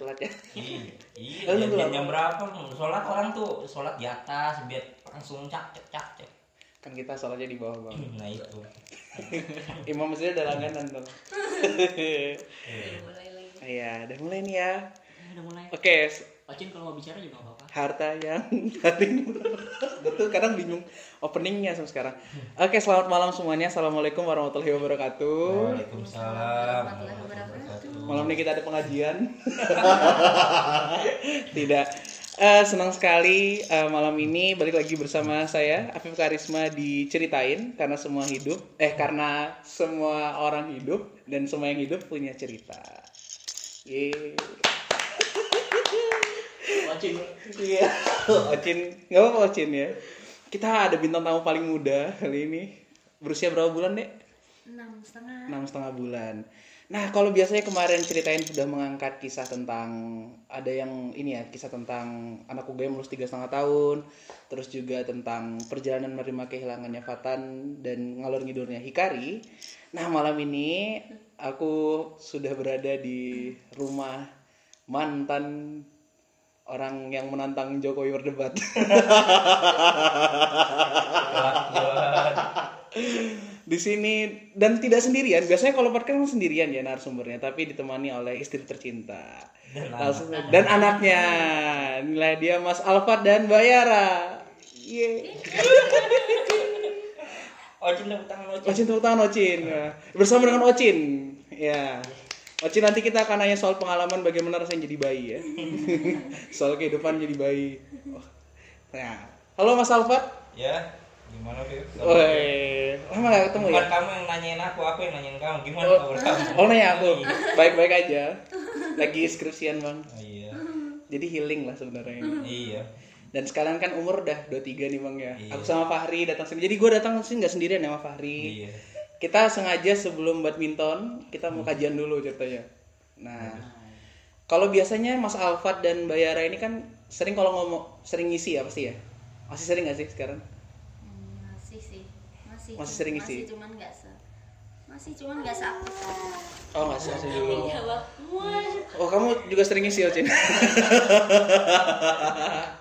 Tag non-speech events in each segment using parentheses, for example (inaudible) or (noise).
telat ya Iya, (laughs) iya. Jam, berapa? jam berapa? Sholat orang tuh sholat di atas biar langsung cak cak cak. cak. kan kita sholatnya di bawah bang Nah itu. (laughs) imam masjidnya ada langganan mulai lagi. iya udah mulai nih ya udah mulai oke s- Ocin kalau mau bicara juga apa-apa harta yang (laughs) tadi betul kadang bingung openingnya sampai sekarang oke selamat malam semuanya assalamualaikum warahmatullahi wabarakatuh Waalaikumsalam. Warahmatullahi wabarakatuh. malam ini kita ada pengajian (laughs) tidak Eh, senang sekali eh, malam ini balik lagi bersama saya Afif Karisma diceritain karena semua hidup eh karena semua orang hidup dan semua yang hidup punya cerita. Yeay. Ocin Iya, (laughs) Ocin, nggak apa-apa Ocin ya. Kita ada bintang tamu paling muda kali ini. Berusia berapa bulan dek? Enam setengah. Enam setengah bulan. Nah, kalau biasanya kemarin ceritain sudah mengangkat kisah tentang ada yang ini ya, kisah tentang anak UGM lulus tiga setengah tahun, terus juga tentang perjalanan menerima kehilangannya Fatan dan ngalor ngidurnya Hikari. Nah, malam ini aku sudah berada di rumah mantan orang yang menantang Jokowi berdebat. di sini dan tidak sendirian. Biasanya kalau podcast kan sendirian ya narasumbernya, tapi ditemani oleh istri tercinta. Dan Langsung- dan anaknya. Inilah dia Mas Alfat dan Bayara. Ye. Ocin tepuk tangan Ocin. Ocin tepuk tangan Ocin. Bersama dengan Ocin. Ya. Ocin nanti kita akan nanya soal pengalaman bagaimana rasanya jadi bayi ya. (laughs) soal kehidupan jadi bayi. Oh. Nah. Halo Mas Alfat. Ya, gimana Fir? Woi, lama gak ketemu ya? Bukan kamu yang nanyain aku, aku yang nanyain kamu. Gimana Oh, kabar kamu? oh nanya aku. Baik-baik aja. Lagi skripsian, Bang. Oh, iya. Jadi healing lah sebenarnya ini. Iya. Dan sekarang kan umur udah 23 nih, Bang ya. Iya. Aku sama Fahri datang sini. Jadi gue datang sini nggak sendirian ya sama Fahri. Iya. Kita sengaja sebelum badminton, kita mau kajian dulu ceritanya. Nah, kalau biasanya Mas Alfat dan Bayara ini kan sering kalau ngomong sering ngisi ya pasti ya. Masih sering gak sih sekarang? Hmm, masih sih. Masih. Masih sering isi? Masih cuman nggak se. Masih cuman nggak seaktif. Oh, nggak sih, masih dulu. Oh kamu juga sering ngisi Ocin? (laughs)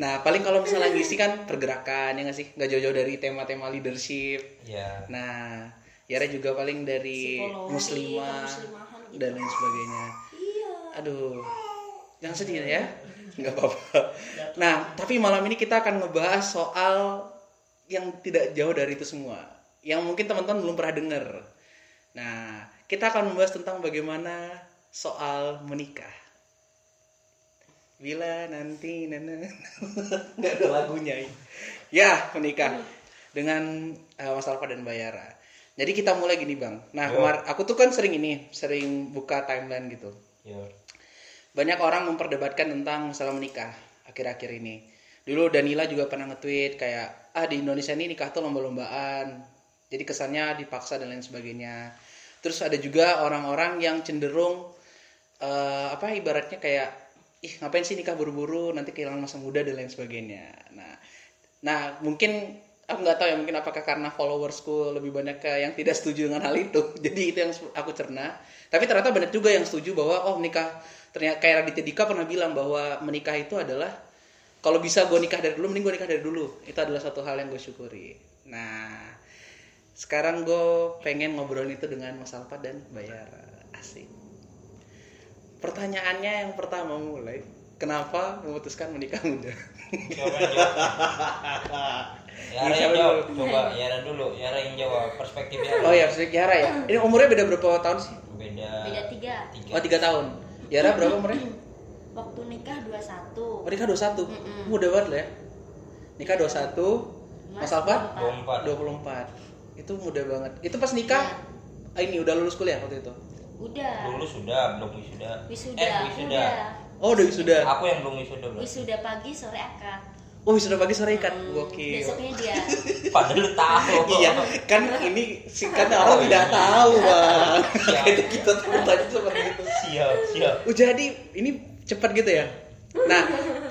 nah paling kalau misalnya ngisi kan pergerakan ya nggak sih nggak jauh-jauh dari tema-tema leadership. Iya. Nah Yara juga paling dari Psikologi, muslimah gitu. dan lain sebagainya. Iya. Aduh jangan sedih ya nggak apa-apa. Nah tapi malam ini kita akan ngebahas soal yang tidak jauh dari itu semua yang mungkin teman-teman belum pernah dengar. Nah, kita akan membahas tentang bagaimana soal menikah. Bila nanti nana (laughs) nggak ada lagunya. Ya, menikah dengan uh, Mas Alfa dan Bayara. Jadi kita mulai gini, Bang. Nah, kemar aku tuh kan sering ini, sering buka timeline gitu. Banyak orang memperdebatkan tentang masalah menikah akhir-akhir ini. Dulu Danila juga pernah nge-tweet kayak ah di Indonesia ini nikah tuh lomba-lombaan. Jadi kesannya dipaksa dan lain sebagainya. Terus ada juga orang-orang yang cenderung eh, apa ibaratnya kayak ih ngapain sih nikah buru-buru nanti kehilangan masa muda dan lain sebagainya. Nah, nah mungkin aku nggak tahu ya mungkin apakah karena followersku lebih banyak ke yang tidak setuju dengan hal itu. (laughs) Jadi itu yang aku cerna. Tapi ternyata banyak juga yang setuju bahwa oh nikah ternyata kayak Raditya Dika pernah bilang bahwa menikah itu adalah kalau bisa gue nikah dari dulu mending gue nikah dari dulu. Itu adalah satu hal yang gue syukuri. Nah, sekarang gue pengen ngobrolin itu dengan Mas Alfa dan Bayara. Asik. Pertanyaannya yang pertama mulai, kenapa memutuskan menikah muda? Coba. Yara yang jawab. dulu? Coba Yara dulu. Yara yang jawab. Perspektif Yara. Oh ya, Yara ya. Ini umurnya beda berapa tahun sih? Beda. Beda tiga. Tiga. Oh tiga tahun. Yara berapa umurnya? Waktu nikah 21 Oh nikah 21 Mm-mm. Muda banget lah ya Nikah 21 Mas Alfa? 24. 24 Itu muda banget Itu pas nikah ah, Ini udah lulus kuliah waktu itu Udah. Lulus sudah, belum wisuda. Wisuda. Eh, wisuda. Udah. Oh udah sudah Aku yang belum wisuda belum. Wisuda pagi sore akad. Oh sudah pagi sore ikan Hmm, Gokil Besoknya dia. (laughs) Padahal lu tahu. (laughs) Iya kan ini singkatnya orang tidak tahu bang. (laughs) Itu kita tuh tadi seperti itu Siap, siap. Oh jadi ini cepat gitu ya? Nah,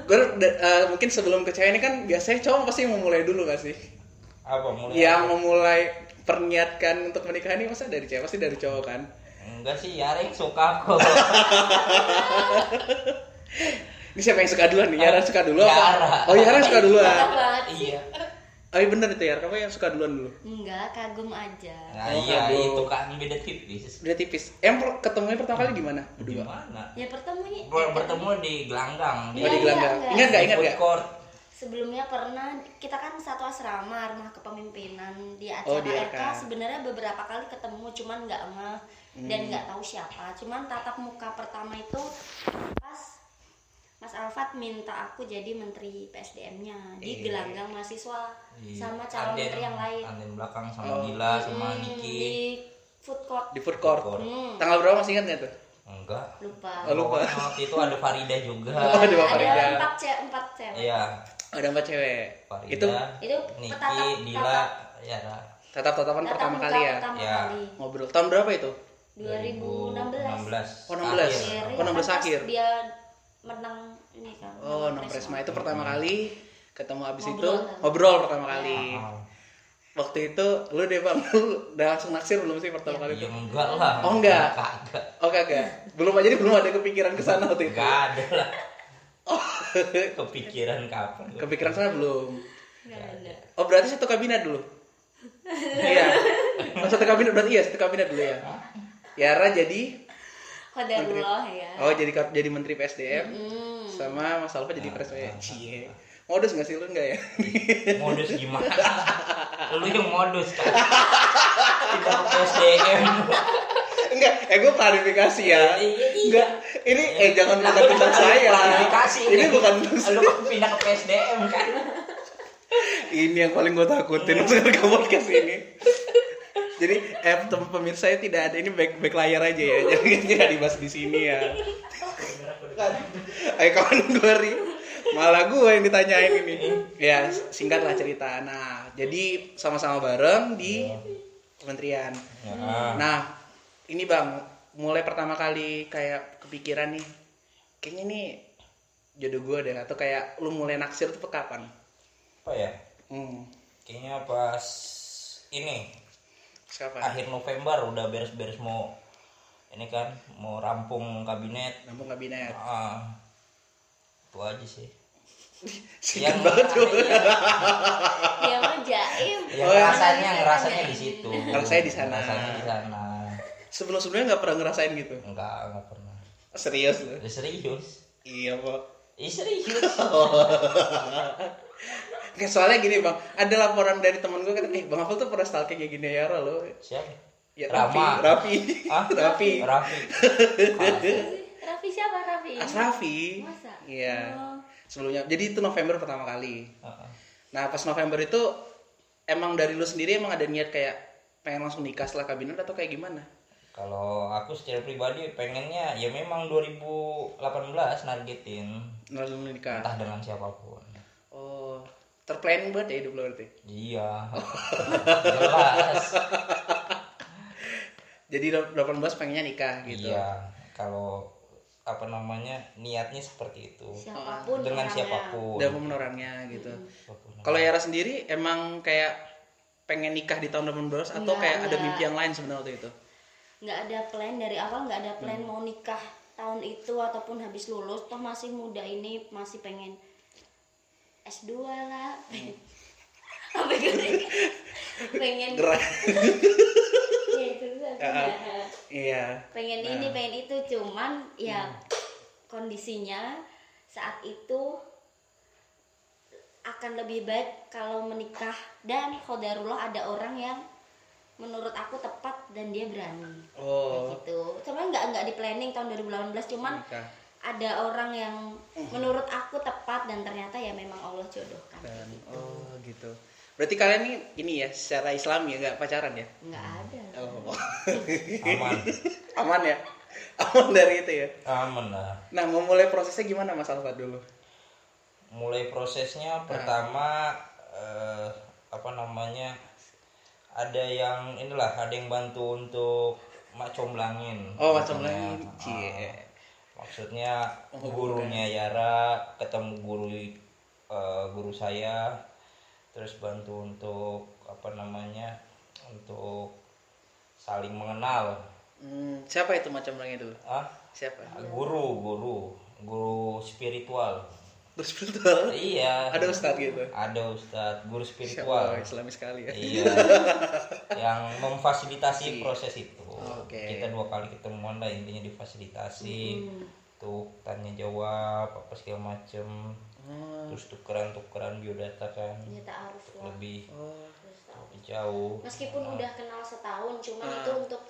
gue eh, mungkin sebelum ke cewek ini kan biasanya cowok pasti memulai dulu gak sih? Apa mulai? Yang memulai perniatkan untuk menikah ini masa dari cewek pasti dari cowok kan? Enggak sih, Yara yang suka kok. (laughs) Ini siapa yang suka duluan nih? Yara suka dulu apa? Yara. Oh Yara suka duluan. Iya. Oh iya bener itu Yara, kamu yang suka duluan dulu. Enggak, kagum aja. Nah, Oh, iya, kagum. itu kan beda tipis. Udah tipis. Yang per- ketemunya pertama kali di mana? Di Berdua. mana? Ya pertemunya Ber- bertemu di gelanggang Oh Iya, di iya, gelanggang. enggak. Ingat nggak? Ingat nggak? court. sebelumnya pernah kita kan satu asrama rumah kepemimpinan di acara Oh, di RK RK. sebenarnya beberapa kali ketemu cuman nggak ngeh Hmm. dan nggak tahu siapa cuman tatap muka pertama itu pas Mas Alfat minta aku jadi menteri PSDM-nya di Iya. gelanggang mahasiswa Di sama calon Arden- menteri yang lain Arden belakang sama Oh. Gila sama Hmm, Niki. di food court Di food court. Food court. Hmm, Tanggal berapa masih ingat nggak tuh? Enggak. lupa Oh, lupa. Waktu itu ada Farida juga. Oh, (laughs) ada Mbak Farida. ada empat cewek empat cewek Iya, Ada empat cewek. Farida. Itu itu Niki, tatap- Dila, tatap-tatapan tatap pertama muka kali ya. pertama Ya. kali Ngobrol. Tahun berapa itu? 2016 Oh, 16. Akhir. Oh, 16 kan pas akhir. Dia menang ini kan. Oh, menang Presma Presma. itu pertama kali ketemu abis itu Ngobrol. ngobrol pertama kali. Ah, Waktu itu lu deh bang, lu udah langsung naksir belum sih pertama kali Ya itu? enggak lah. Oh, enggak. Kagak. Oh kagak, belum aja jadi belum ada kepikiran ke sana waktu itu. Enggak ada lah. (laughs) Kepikiran kapan? Kepikiran sana belum. Nggak ada. Oh berarti satu kabinet dulu. (laughs) iya. Oh, satu kabinet berarti iya satu kabinet dulu ya. Yara jadi Qadarullah ya. oh jadi jadi menteri PSDM Hmm. sama Mas Alfa jadi presiden. Cie. Modus nggak sih lu enggak ya? Modus gimana? (laughs) Lu yang modus kan? Tidak ke SDM. Enggak, eh gue klarifikasi ya. Iya, iya. Enggak, ini eh jangan bukan tentang saya. Klarifikasi Ini bukan tentang Lu saya. kan pindah ke PSDM kan? Ini yang paling gue takutin (laughs) sekarang ke podcast ini. Jadi eh teman pemirsa ya tidak ada ini back back layar aja ya. Jadi tidak dibahas di sini ya. Ayo kawan gue Ri. Malah gue yang ditanyain ini. Ya singkatlah cerita. Nah jadi sama-sama bareng di kementerian. Ya. Nah, ini Bang, mulai pertama kali kayak kepikiran nih, kayaknya ini jodoh gue deh, atau kayak lu mulai naksir tuh kapan? Apa ya? Hmm, Kayaknya pas ini kapan? akhir November udah beres-beres mau ini kan mau rampung kabinet. Rampung kabinet. Ah, itu aja sih. (laughs) Yang- banget tuh. Dia mah jaim. Ya rasanya ngerasanya di situ. Rasanya di sana. Rasanya di sana. Sebelum-sebelumnya nggak pernah ngerasain gitu? Enggak, enggak pernah. Serius lu? Ya, serius. Iya, Pak. Ih serius. (laughs) (laughs) Soalnya gini bang, ada laporan dari temen gue kata, eh bang Afel tuh pernah stalking kayak gini ya lo. Siapa? Ya, Rama. Raffi, Ah? (laughs) Raffi, Raffi. Raffi. Raffi siapa Raffi? Asrafi. Masa? Iya. Oh. Sebelumnya, jadi itu November pertama kali. Heeh. Nah pas November itu emang dari lu sendiri emang ada niat kayak pengen langsung nikah setelah kabinet atau kayak gimana? Kalau aku secara pribadi pengennya ya memang 2018 nargetin Langsung nikah. entah dengan siapa pun. Oh, terplanning banget ya hidup lo berarti. Iya. Jelas. Jadi 18 pengennya nikah gitu. Iya. Kalau apa namanya niatnya seperti itu. Siapa pun Dengan orangnya. siapa pun. Dan momen orangnya gitu. Siapa pun. Kalau Yara sendiri emang kayak pengen nikah di tahun 18 atau Enggak, kayak ada enggak. mimpi yang lain sebenarnya waktu itu? nggak ada plan dari awal nggak ada Hmm. plan mau nikah tahun itu ataupun habis lulus toh masih muda ini masih pengen S2 lah Hmm. (laughs) apa gitu pengen Gerak. (laughs) ya itu lah. Ya. Iya. pengen Nah. ini pengen itu cuman ya kondisinya saat itu akan lebih baik kalau menikah dan khodarullah ada orang yang menurut aku tepat dan dia berani Oh, Kayak gitu cuman nggak nggak di planning tahun 2018 cuman nikah. Ada orang yang menurut aku tepat dan ternyata ya memang Allah jodohkan Dan oh gitu. Berarti kalian nih ini ya secara Islam ya nggak pacaran ya? nggak ada Oh. Aman. (laughs) Aman ya? Aman dari itu ya. Aman lah. Nah, mau mulai prosesnya gimana Mas Alfa dulu? mulai prosesnya pertama eh, apa namanya ada yang inilah ada yang bantu untuk mak comblangin Oh, Maksudnya, Comblangin. ah, Cie. Maksudnya gurunya Yara ketemu guru eh, guru saya terus bantu untuk apa namanya untuk saling mengenal Hmm, siapa itu macam orang itu? ah Siapa? guru guru guru spiritual Terus spiritual. iya Ada ustadz gitu. ada ustadz guru Siapa? spiritual Islami sekali ya. iya (laughs) yang memfasilitasi proses itu Oke. kita dua kali ketemuan lah intinya difasilitasi Hmm. tuh tanya jawab apa segala macem Oh. terus tukeran tukeran biodata kan Ya lebih Oh. Lebih jauh Meskipun Nah, udah kenal setahun, cuman Ah. itu untuk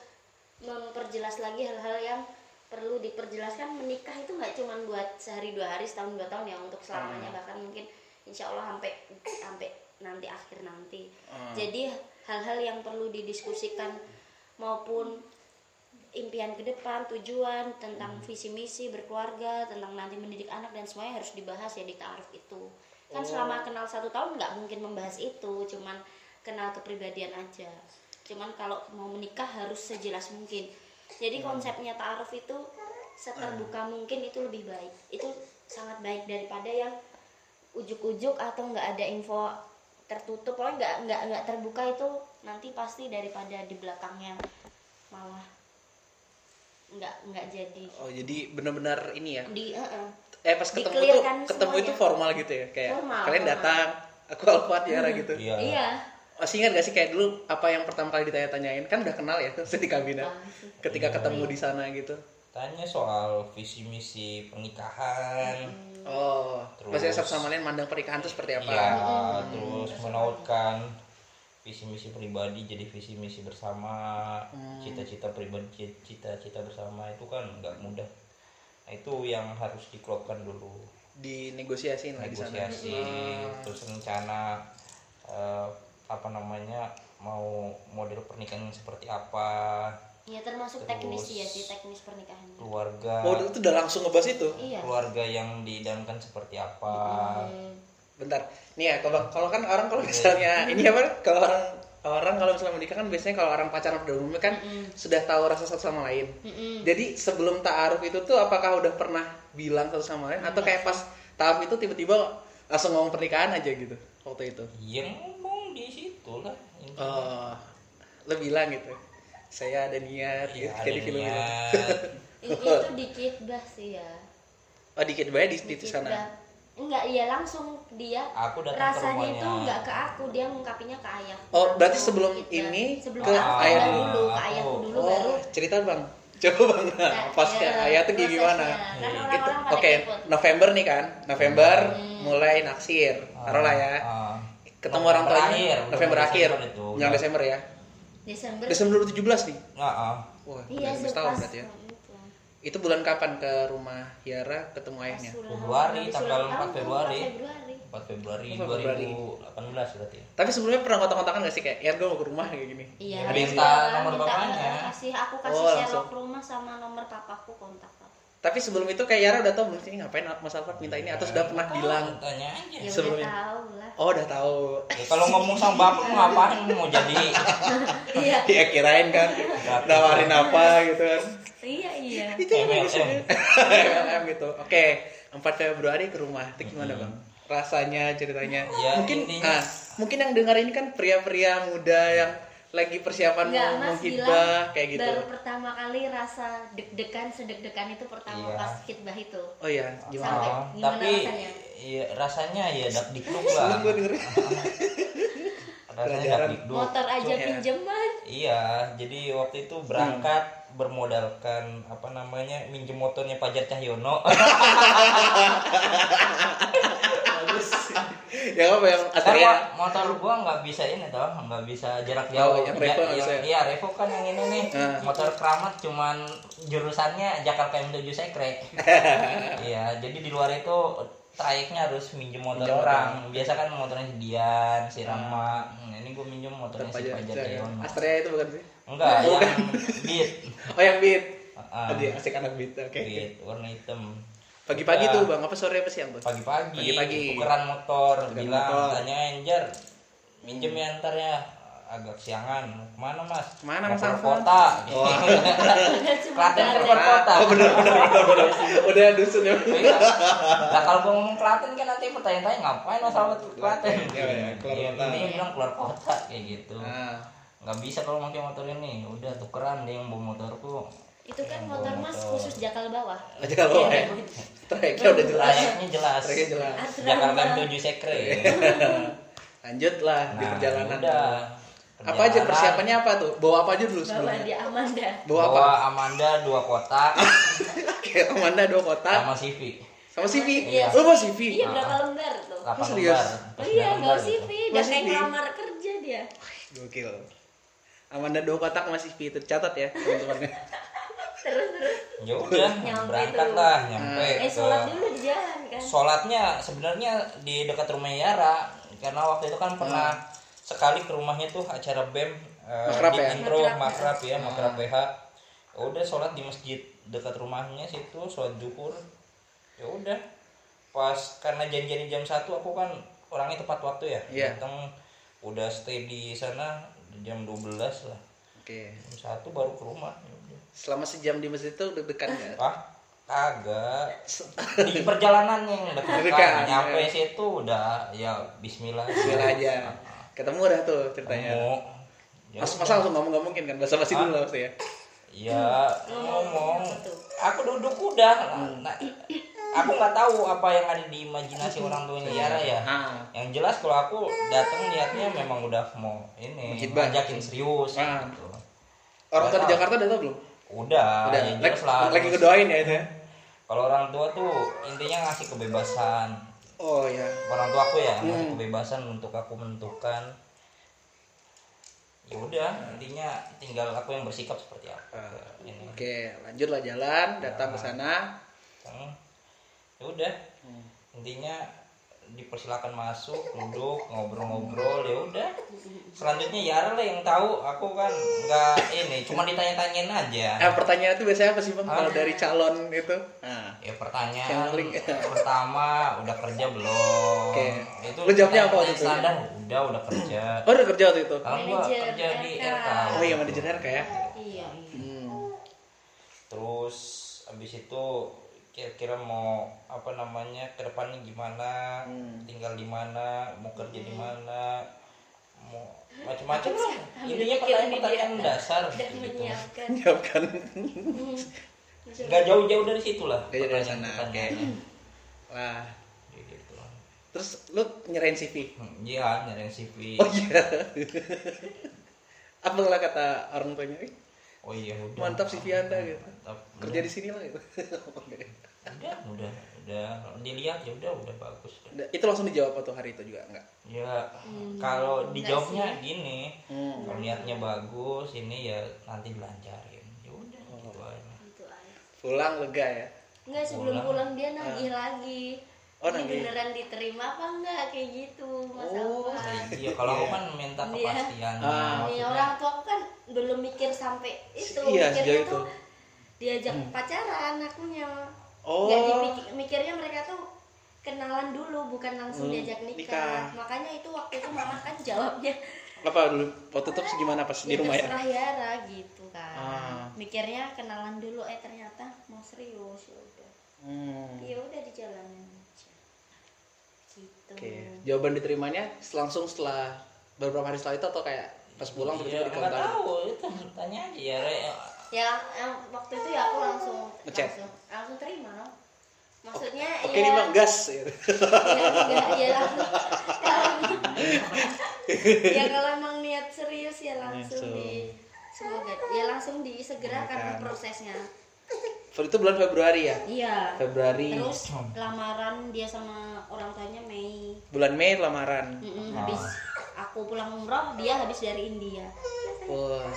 memperjelas lagi hal-hal yang perlu diperjelaskan menikah itu nggak cuman buat sehari dua hari setahun dua tahun ya untuk selamanya Ah. bahkan mungkin insya Allah sampai sampai nanti akhir nanti Ah. jadi hal-hal yang perlu didiskusikan maupun impian ke depan tujuan tentang Hmm. visi misi berkeluarga tentang nanti mendidik anak dan semuanya harus dibahas ya di taaruf itu kan Oh. selama kenal satu tahun nggak mungkin membahas itu cuman kenal kepribadian aja cuman kalau mau menikah harus sejelas mungkin jadi Hmm. konsepnya taaruf itu seterbuka mungkin itu lebih baik itu sangat baik daripada yang ujuk-ujuk atau nggak ada info tertutup pokoknya nggak nggak nggak terbuka itu nanti pasti daripada di belakangnya malah nggak nggak jadi Oh, jadi benar-benar ini ya. di eh, eh. Eh pas ketemu tuh Di-clearkan ketemu itu formal gitu ya. Kayak Formal, kalian formal. datang, aku Alfat ya gitu. iya iya Masih ingat gak sih kayak dulu apa yang pertama kali ditanya-tanyain? Kan udah kenal ya (laughs) di kabinet. Sih. Ketika Iya. ketemu di sana gitu. tanya soal visi misi pernikahan Oh, Terus- maksudnya satu sama lain mandang pernikahan itu seperti apa? Iya, terus menautkan visi misi pribadi jadi visi misi bersama, Hmm. cita-cita pribadi, cita-cita bersama itu kan nggak mudah. Nah, itu yang harus diklopkan dulu, Dinegosiasiin sana. negosiasi, terus rencana eh, apa namanya mau model pernikahan seperti apa, ya termasuk Terus- teknis ya sih teknis pernikahannya keluarga, Oh, itu udah langsung ngebahas itu. iya keluarga yang diidamkan seperti apa. Hmm. Bentar. Nih ya, kalau kalau kan orang kalau misalnya ini apa? Kalau orang orang kalau misalnya menikah kan biasanya kalau orang pacaran pada umumnya kan sudah tahu rasa satu sama lain. Mm-mm. Jadi sebelum ta'aruf itu tuh apakah udah pernah bilang satu sama lain atau kayak pas ta'aruf itu tiba-tiba langsung ngomong pernikahan aja gitu waktu itu? Yang ngomong di situ lah. Oh, lo bilang gitu. Saya ada niat gitu, Iya, ada kayak di film itu. niat. I- (laughs) itu dikit bah sih ya Oh, dikit banget di, di Dikit sana. Enggak iya langsung dia Aku datang ke rasanya rumahnya. itu enggak ke aku dia ngungkapinnya ke ayah Oh, berarti sebelum Gitu. ini sebelum ke aku ayah dulu, dulu. ke ayahku Aku. dulu baru Oh, cerita bang. (laughs) Coba bang. Nah, Pas ya, ke ayah tuh kayak gimana? Kan Iya. Itu oke. kepo. November nih kan. November mulai naksir. Taruhlah ya. Ah, Ketemu orang tuanya akhir, November akhir. Yang Desember ya. Desember Desember 2017 nih. ah, ah. Wah, iya udah sih tahun pas berarti ya. Itu. Bulan kapan ke rumah Yara ketemu ayahnya? Februari, tanggal ulang 4 tahun, Februari. 4 Februari 4 Februari Oh, Februari. 2018 berarti. Tapi sebelumnya pernah kontak-kontakan gak sih kayak, ya gue mau ke rumah kayak gini? Iya, Ada minta nomor minta, bapaknya. eh, kasih aku kasih Oh, langsung. Sherlock rumah sama nomor papaku kontak papa. Tapi sebelum itu kayak Yara udah tau belum sih ngapain Mas Alfat minta ini atau sudah pernah Tahu, bilang? tanya aja. Ya Sebelumnya. udah tahu lah. Oh udah tahu. Ya, kalau ngomong sama bapak mau ngapain mau jadi (laughs) Iya, (laughs) ya kirain kan nawarin apa gitu kan. Iya iya. Itu yang ya. MLM. Gitu. Oke, 4 Februari ke rumah. Itu gimana bang? Rasanya ceritanya. Ya, mungkin intinya- ah, mungkin yang dengar ini kan pria-pria muda yang lagi persiapan Enggak, mau menghibah kayak gitu. baru pertama kali rasa deg-degan sedeg-degan itu pertama Iya. pas hitbah itu. Oh iya, Sampai. gimana? Ah, Gimana tapi rasanya? ya, rasanya ya dak Belum lah. gue dengerin. (laughs) rasanya Pelajaran. dak. Motor aja Iya. pinjeman. Iya, jadi waktu itu berangkat bermodalkan apa namanya minjem motornya Pajar Cahyono. ya apa yang Kan Astrea? mo- motor gua nggak bisa ini toh, nggak bisa jarak jauh. Oh, yang Revo Ya- ya? Iya, Revo kan yang ini nih. Ah. Motor keramat cuman jurusannya Jakarta M7 Sekre. (laughs) Iya, jadi di luar itu trayeknya harus minjem motor Minjem orang. Biasa kan motornya si Dian, si Ah. Rama. Hmm, ini gua minjem motornya si Pajar. Cahyono. Astrea itu bukan sih? Enggak, Oh, yang beat. (laughs) Oh yang beat. Ah, Tadi asik anak beat. Oke. beat warna hitam. Pagi-pagi tuh bang, apa sore apa siang tuh? pagi-pagi Pagi-pagi. tukeran motor Tukeran bilang motor. tanya Enjar minjem ya ntar ya agak siangan ke mana mas Ke mana, Mas keluar Alfon? kota Oh. (laughs) Klaten keluar kota Oh bener bener bener bener. (laughs) Udah dusun ya. Iya. nah kalau gua ngomong Klaten kan nanti bertanya-tanya ngapain mas ke Klaten Iya, iya, keluar Iya, kota. ini bilang keluar kota kayak gitu Nah, nggak bisa kalau pakai motor ini. Udah tukeran dia yang bawa motorku. Itu kan Yang motor bawa mas motor. khusus jakal bawah. Aja kalau ya? Tracknya udah jelas. Layaknya jelas. Tracknya jelas. Jakarta tujuh sekre. (laughs) Lanjut lah di Nah, perjalanan. udah. apa aja Perjalanan, persiapannya apa tuh? Bawa apa aja dulu bawa sebelumnya? dia Amanda. Bawa apa? Bawa Amanda dua kotak. (laughs) Kayak Amanda dua kotak. Sama CV sama CV Iya. lu mau CV iya berapa lembar tuh? Delapan serius? lembar? Oh iya bawa CV udah Bawa kayak ngelamar kerja dia. Gokil Amanda dua kotak CV itu catat ya teman-teman terus terus ya udah Nyampe berangkat tuh. lah nyampe eh ke- sholat dulu di jalan kan sholatnya sebenarnya di dekat rumah Yara karena waktu itu kan pernah sekali ke rumahnya tuh acara bem eh, Makrab di ya? intro Makrab. makrab ya makrab PH Ya udah sholat di masjid dekat rumahnya situ sholat zuhur ya udah pas karena janjian jam satu aku kan orangnya tepat waktu ya Iya. datang udah stay di sana jam 12 lah. Oke. Jam satu baru ke rumah. Selama sejam di masjid itu deg-degan nggak? Ah kagak. Di perjalanan yang Dekat, dekat nyampe ya. situ udah ya Bismillah. Bismillah aja. Ketemu dah tuh ceritanya. Ketemu. Ya Mas, masa langsung ngomong ngomong mungkin kan bahasa basi dulu lah pasti ya ya ngomong aku duduk udah. Nah, aku nggak tahu apa yang ada di imajinasi orang tuanya Yara ya. Ah yang jelas kalau aku datang niatnya memang udah mau ini ngajakin serius Ah. gitu. orang tua di Jakarta udah tau belum? Udah, udah. ya lagi, jelas lah. lagi ngedoain ya itu ya? Kalau orang tua tuh intinya ngasih kebebasan. Oh ya orang tua aku ya ngasih Hmm. kebebasan untuk aku menentukan. Ya udah intinya tinggal aku yang bersikap seperti apa. Ini oke lanjutlah jalan datang ke sana. Hmm. Ya udah Hmm. intinya dipersilakan masuk duduk ngobrol-ngobrol ya udah selanjutnya Yara lah yang tahu aku kan nggak ini cuma ditanya-tanyain aja eh pertanyaan itu biasanya apa sih bang Ah. kalau dari calon itu nah ya Yang pertanyaan paling- (laughs) pertama udah kerja belum Oke. itu Lu jawabnya apa waktu itu? standar udah udah kerja oh udah kerja waktu itu gua Manajer kerja di. RK oh iya manajer RK ya iya hmm. terus abis itu kira-kira mau apa namanya ke depannya gimana Hmm. tinggal di mana mau kerja di mana mau macam-macam lah. intinya pikiran di pertanyaan dia. dasar gitu. menyiapkan. Jawabkan nggak jauh-jauh dari situ lah jauh dari sana, pertanyaan-pertanyaannya. lah gitu terus lu nyerahin CV Hmm, iya nyari CV oh iya. Apa lah kata orang tuanya? "Ih, oh iya udah mantap CV anda gitu Mantap. kerja di sini lah gitu (laughs) udah udah udah dilihat ya udah udah bagus Udah, itu langsung dijawab waktu hari itu juga enggak ya Hmm, kalau dijawabnya sih. gini hmm. kalau niatnya bagus ini ya nanti dilancarin ya udah Oh. gitu aja Gitu aja. pulang lega ya Enggak sebelum Pulang. pulang dia nagih lagi. Oh, Ini beneran diterima apa enggak kayak gitu Mas Oh. Alfa. iya kalau aku kan minta Iya. kepastian Ah. Nih maksudnya orang tua aku kan belum mikir sampai itu, Iya, mikirnya itu. tuh diajak pacaran akunya. oh Nggak dipikir, mikirnya mereka tuh kenalan dulu bukan langsung Hmm, diajak nikah. nikah. Makanya itu waktu itu mama kan jawabnya apa dulu waktu itu gimana pas di ya rumah ya Yara gitu kan. Ah. Mikirnya kenalan dulu eh ternyata mau serius ya udah. hmm. Ya udah dijalanin. Gitu. oke jawaban diterimanya langsung setelah beberapa hari setelah itu atau kayak pas pulang iya tiba-tiba nggak dikontak tahu itu tanya aja ya Re. Ya, yang waktu itu ya aku langsung Ngechat? langsung, langsung terima. Maksudnya oke ya nih bang gas gitu. ya, enggak, ya langsung kalau ya kalau emang niat serius ya langsung Langsung. di semoga ya langsung disegerakan Segerakan. prosesnya. Itu bulan Februari ya Iya. Februari Terus lamaran dia sama orang tuanya Mei. bulan Mei lamaran Mm-mm, Ah. habis aku pulang umroh, dia habis dari India. Wah.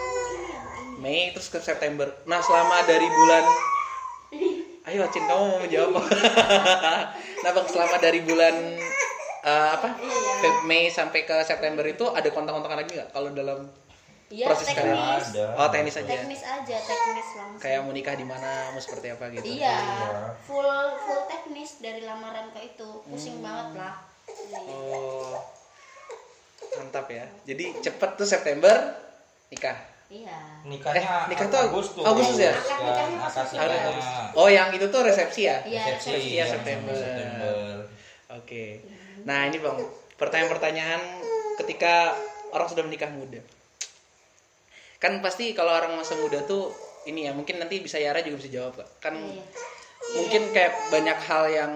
Mei terus ke September nah selama dari bulan ayo Cin kamu mau menjawab (laughs) nah bang selama dari bulan eh, apa Iya. Mei sampai ke September itu ada kontak-kontakan lagi nggak kalau dalam Iya, Proses teknis. ada. oh teknis aja Teknis aja, teknis langsung. kayak mau nikah di mana mau seperti apa gitu Iya, Iya. full full teknis dari lamaran ke itu. Pusing Hmm. banget lah. Oh mantap ya jadi cepet tuh September nikah Iya. nikahnya Eh, nikah tuh Agustus Agustus ya? Akad nikahnya pas akad September. nikahnya oh yang itu tuh resepsi ya Iya, resepsi resepsi. Ya, September. September. Oke. Nah ini bang, pertanyaan-pertanyaan ketika orang sudah menikah muda. Kan pasti kalau orang masa muda tuh ini ya mungkin nanti bisa Yara juga bisa jawab Kak. kan Iya. mungkin kayak banyak hal yang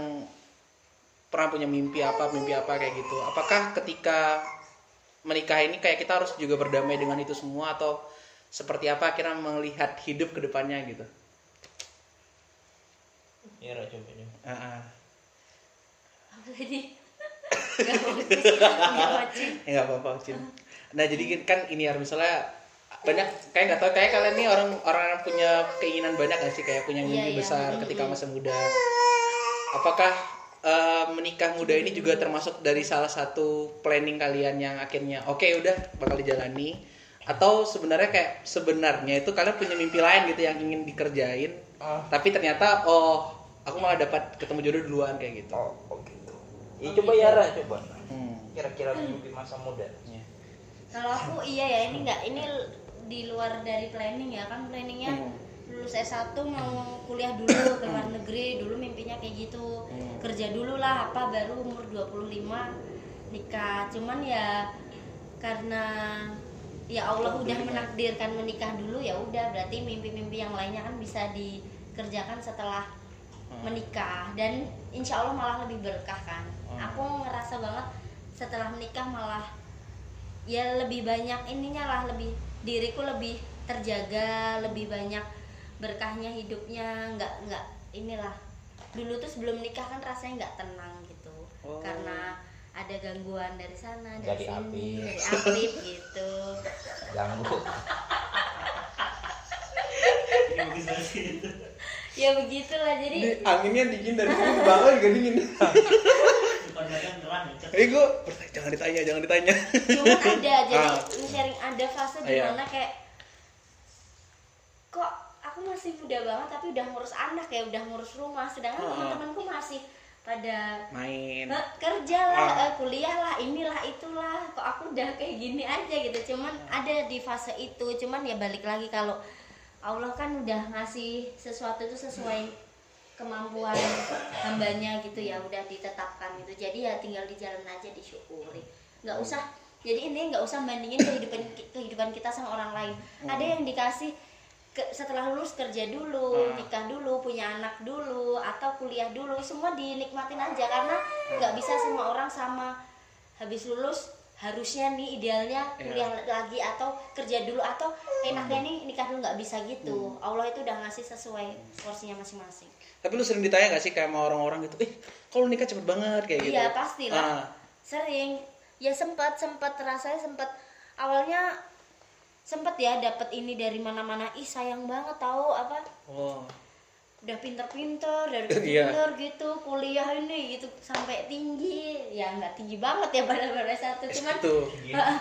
pernah punya mimpi apa mimpi apa kayak gitu apakah ketika menikah ini kayak kita harus juga berdamai dengan itu semua atau seperti apa akhirnya melihat hidup ke depannya gitu ya coba coba Ah, ah. Apa tadi? Nggak apa-apa nah jadi kan ini ya misalnya banyak kayak nggak tahu kayak kalian nih orang orang yang punya keinginan banyak nggak sih? Kayak punya mimpi Iya, iya. besar Mm, ketika masa muda. Apakah eh, menikah muda ini juga termasuk dari salah satu planning kalian yang akhirnya oke udah bakal dijalani. Atau sebenarnya kayak sebenarnya itu kalian punya mimpi lain gitu yang ingin dikerjain ah. tapi ternyata oh aku malah dapat ketemu jodoh duluan kayak gitu. Oh, oh gitu. Ya coba Yara coba. Hmm. kira-kira mimpi masa muda. Ya. Kalau aku iya ya ini nggak ini di luar dari planning ya kan planningnya Hmm. lulus S1 mau kuliah dulu ke luar negeri dulu mimpinya kayak gitu Hmm. kerja dulu lah apa baru umur 25 nikah cuman ya karena ya Allah udah menakdirkan menikah dulu ya udah berarti mimpi-mimpi yang lainnya kan bisa dikerjakan setelah Hmm. menikah dan insya Allah malah lebih berkah kan Hmm. aku ngerasa banget setelah menikah malah ya lebih banyak ininya lah lebih diriku lebih terjaga lebih banyak berkahnya hidupnya nggak nggak inilah. Dulu tuh sebelum nikah kan rasanya nggak tenang gitu. Oh. karena ada gangguan dari sana Dari dari, sini dari Apip gitu. Ganggu. Banget ya begitulah jadi anginnya dingin dari sini belakang juga dingin (laughs) Ya. Cek. Eh gue jangan ditanya, jangan ditanya. cuman ada (laughs) jadi Ah. sharing ada fase di Iya. mana kayak kok aku masih muda banget tapi udah ngurus anak ya udah ngurus rumah sedangkan Ah. teman-temanku masih pada Main. "Eh, kerja lah Ah. eh, kuliah lah inilah itulah kok aku udah kayak gini aja gitu cuman ada di fase itu cuman ya balik lagi kalau Allah kan udah ngasih sesuatu itu sesuai kemampuan hambanya gitu ya udah ditetapkan gitu. Jadi ya tinggal di jalan aja disyukuri. Nggak usah jadi ini nggak usah bandingin kehidupan kehidupan kita sama orang lain. Ada yang dikasih ke- setelah lulus kerja dulu Hmm. nikah dulu punya anak dulu atau kuliah dulu semua dinikmatin aja. Karena nggak bisa semua orang sama. Habis lulus harusnya nih idealnya Iya. kuliah lagi atau kerja dulu atau enaknya nih nikah dulu nggak bisa gitu. Allah itu udah ngasih sesuai porsinya masing-masing Tapi lu sering ditanya gak sih kayak sama orang-orang gitu, eh kalau nikah cepet banget? kayak gitu. iya pastilah. Ah. sering. Ya sempat sempat rasanya sempat awalnya sempat ya dapat ini dari mana-mana. Ih sayang banget tahu apa? Oh. udah pinter-pinter dari (laughs) Iya. pinter gitu kuliah ini gitu sampai tinggi. Ya nggak tinggi banget ya pada pada satu cuman (laughs)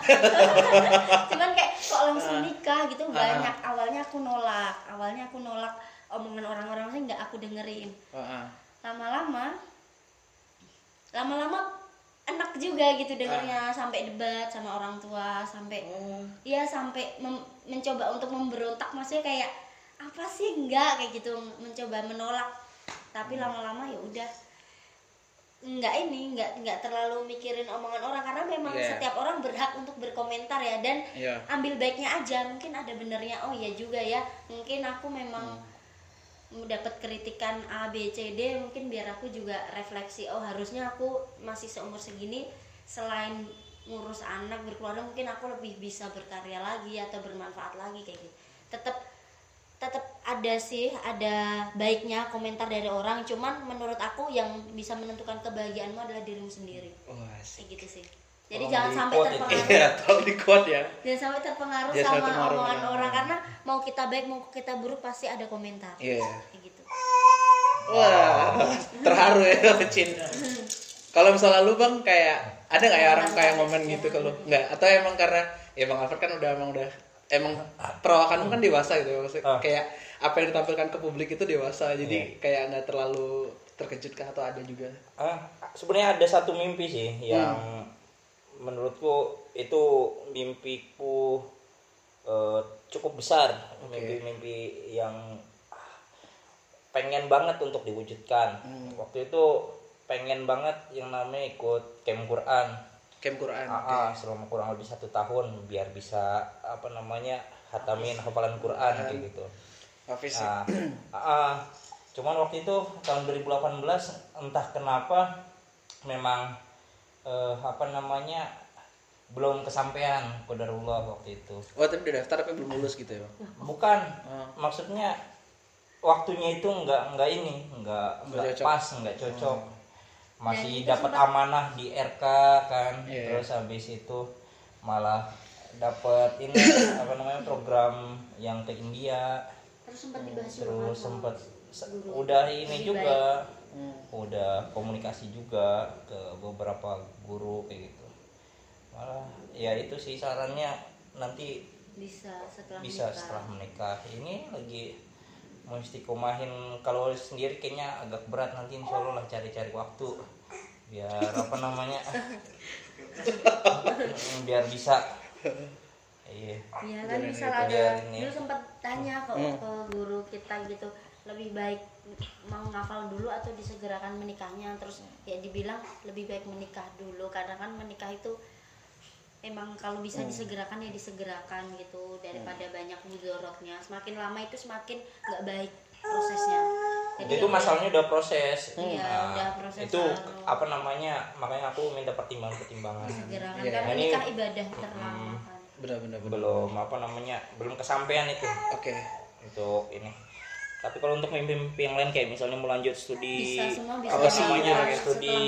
cuman kayak kok langsung nikah gitu Ah. banyak. Awalnya aku nolak awalnya aku nolak omongan orang-orang sih nggak aku dengerin Ah, ah. lama-lama lama-lama enak juga gitu dengernya sampai debat sama orang tua sampai Oh. Iya sampai mem- mencoba untuk memberontak maksudnya kayak apa sih enggak kayak gitu mencoba menolak tapi lama-lama ya udah enggak ini enggak enggak terlalu mikirin omongan orang karena memang Iya. setiap orang berhak untuk berkomentar ya dan Iya. ambil baiknya aja mungkin ada benernya oh ya juga ya mungkin aku memang dapat kritikan A B C D mungkin biar aku juga refleksi oh harusnya aku masih seumur segini selain ngurus anak berkeluarga mungkin aku lebih bisa berkarya lagi atau bermanfaat lagi kayak gitu. Tetap tetap ada sih ada baiknya komentar dari orang cuman menurut aku yang bisa menentukan kebahagiaanmu adalah dirimu sendiri. Asik. kayak gitu sih jadi Tolong jangan sampai itu. terpengaruh Iya, tolong di quote ya. jangan sampai terpengaruh Jangan sama terpengaruh omongan sama orang karena mau kita baik mau kita buruk pasti ada komentar Iya. kayak gitu Wah, terharu ya, Cin. Kalau misalnya lu bang kayak ada nggak ya orang kayak ngomen gitu ke lu? Nggak? Atau emang karena ya bang Alfred kan udah emang udah emang perawakanmu kan dewasa gitu ya maksudnya Ah. kayak apa yang ditampilkan ke publik itu dewasa jadi kayak nggak terlalu terkejut kah atau ada juga ah sebenarnya ada satu mimpi sih yang menurutku itu mimpiku eh, cukup besar. Mimpi-mimpi yang ah, pengen banget untuk diwujudkan. Waktu itu pengen banget yang namanya ikut camp Quran. Camp Quran Ah, ah, selama kurang lebih satu tahun biar bisa apa namanya hatamin hafalan Quran kayak gitu. Hafiz Nah, ah, cuman waktu itu tahun 2018 entah kenapa memang eh, apa namanya belum kesampaian qadarullah waktu itu. oh tapi udah daftar tapi belum lulus gitu ya bang Bukan Oh. maksudnya waktunya itu nggak nggak ini nggak nggak cocok. pas nggak cocok. Dan Masih itu dapat sempat- amanah di RK kan, Iya. terus habis itu malah dapat ini (coughs) apa namanya program yang ke India terus sempat dibahas juga terus sempet sama se- guru. udah ini juga Hmm. udah komunikasi juga ke beberapa guru kayak gitu. Malah ya itu sih sarannya nanti bisa setelah bisa menikah. setelah menikah. Ini lagi mau istiqomahin kalau sendiri kayaknya agak berat nanti insya Allah lah cari-cari waktu. Biar apa namanya? (laughs) Biar bisa. Iya. Iya kan misal ada dulu sempat tanya ke, Hmm. ke guru kita gitu lebih baik mau ngafal dulu atau disegerakan menikahnya. Terus ya dibilang lebih baik menikah dulu. Karena kan menikah itu emang kalau bisa Hmm. disegerakan ya disegerakan gitu. Daripada banyak mudorotnya semakin lama itu semakin nggak baik prosesnya. Itu ya masalahnya udah proses. Iya, Nah, udah proses itu anu. apa namanya makanya aku minta pertimbangan pertimbangan disegerakan Iya. karena Ini- menikah ibadah terlama kan. Benar-benar benar. Belum apa namanya belum kesampaian itu. Oke. Untuk ini tapi kalau untuk mimpi-mimpi yang lain kayak misalnya mau lanjut studi bisa semua bisa apa sih namanya dilakukan studi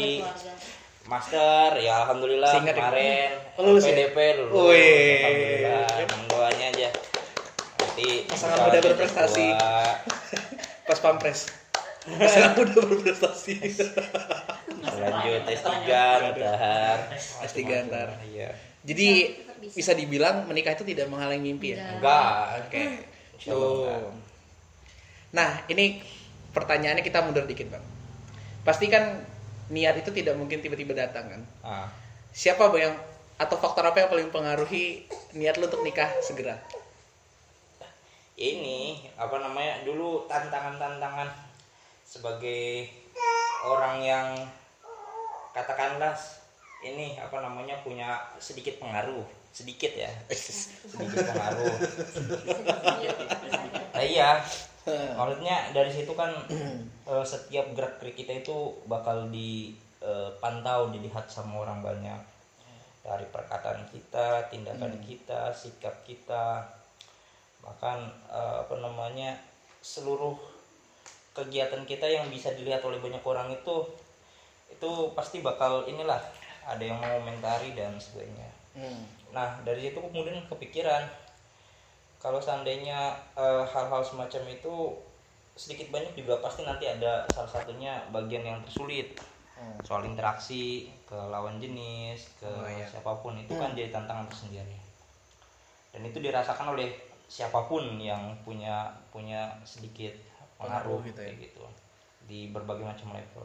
master ya alhamdulillah Seingat ya, kemarin Oh, lulus ya? PDP lulus Wih. alhamdulillah doanya aja. Nanti Pasangan (laughs) (laughs) muda berprestasi. pas pampres. (laughs) Pasangan udah berprestasi. Lanjut S3 ntar S3 ntar. iya. Jadi bisa. bisa. dibilang menikah itu tidak menghalangi mimpi ya? Enggak oke Allah Tuh. Nah, ini pertanyaannya kita mundur dikit, Bang. Pasti kan niat itu tidak mungkin tiba-tiba datang kan? Ah. Siapa Bang yang atau faktor apa yang paling mempengaruhi niat lu untuk nikah segera? ini apa namanya dulu tantangan-tantangan sebagai orang yang katakanlah ini apa namanya punya sedikit pengaruh sedikit ya (laughs) sedikit pengaruh nah, iya maksudnya dari situ kan (clears throat) eh, setiap gerak gerik kita itu bakal dipantau dilihat sama orang banyak. Dari perkataan kita tindakan kita sikap kita. Bahkan eh, apa namanya seluruh kegiatan kita yang bisa dilihat oleh banyak orang itu itu pasti bakal inilah ada yang mau komentari dan sebagainya. Hmm. Nah dari situ kemudian kepikiran kalau seandainya eh, hal-hal semacam itu sedikit banyak juga pasti nanti ada salah satunya bagian yang tersulit Hmm. soal interaksi ke lawan jenis ke Oh, iya. siapa pun itu kan jadi tantangan tersendiri dan itu dirasakan oleh siapa pun yang punya punya sedikit pengaruh Pengaruh gitu ya. gitu di berbagai macam level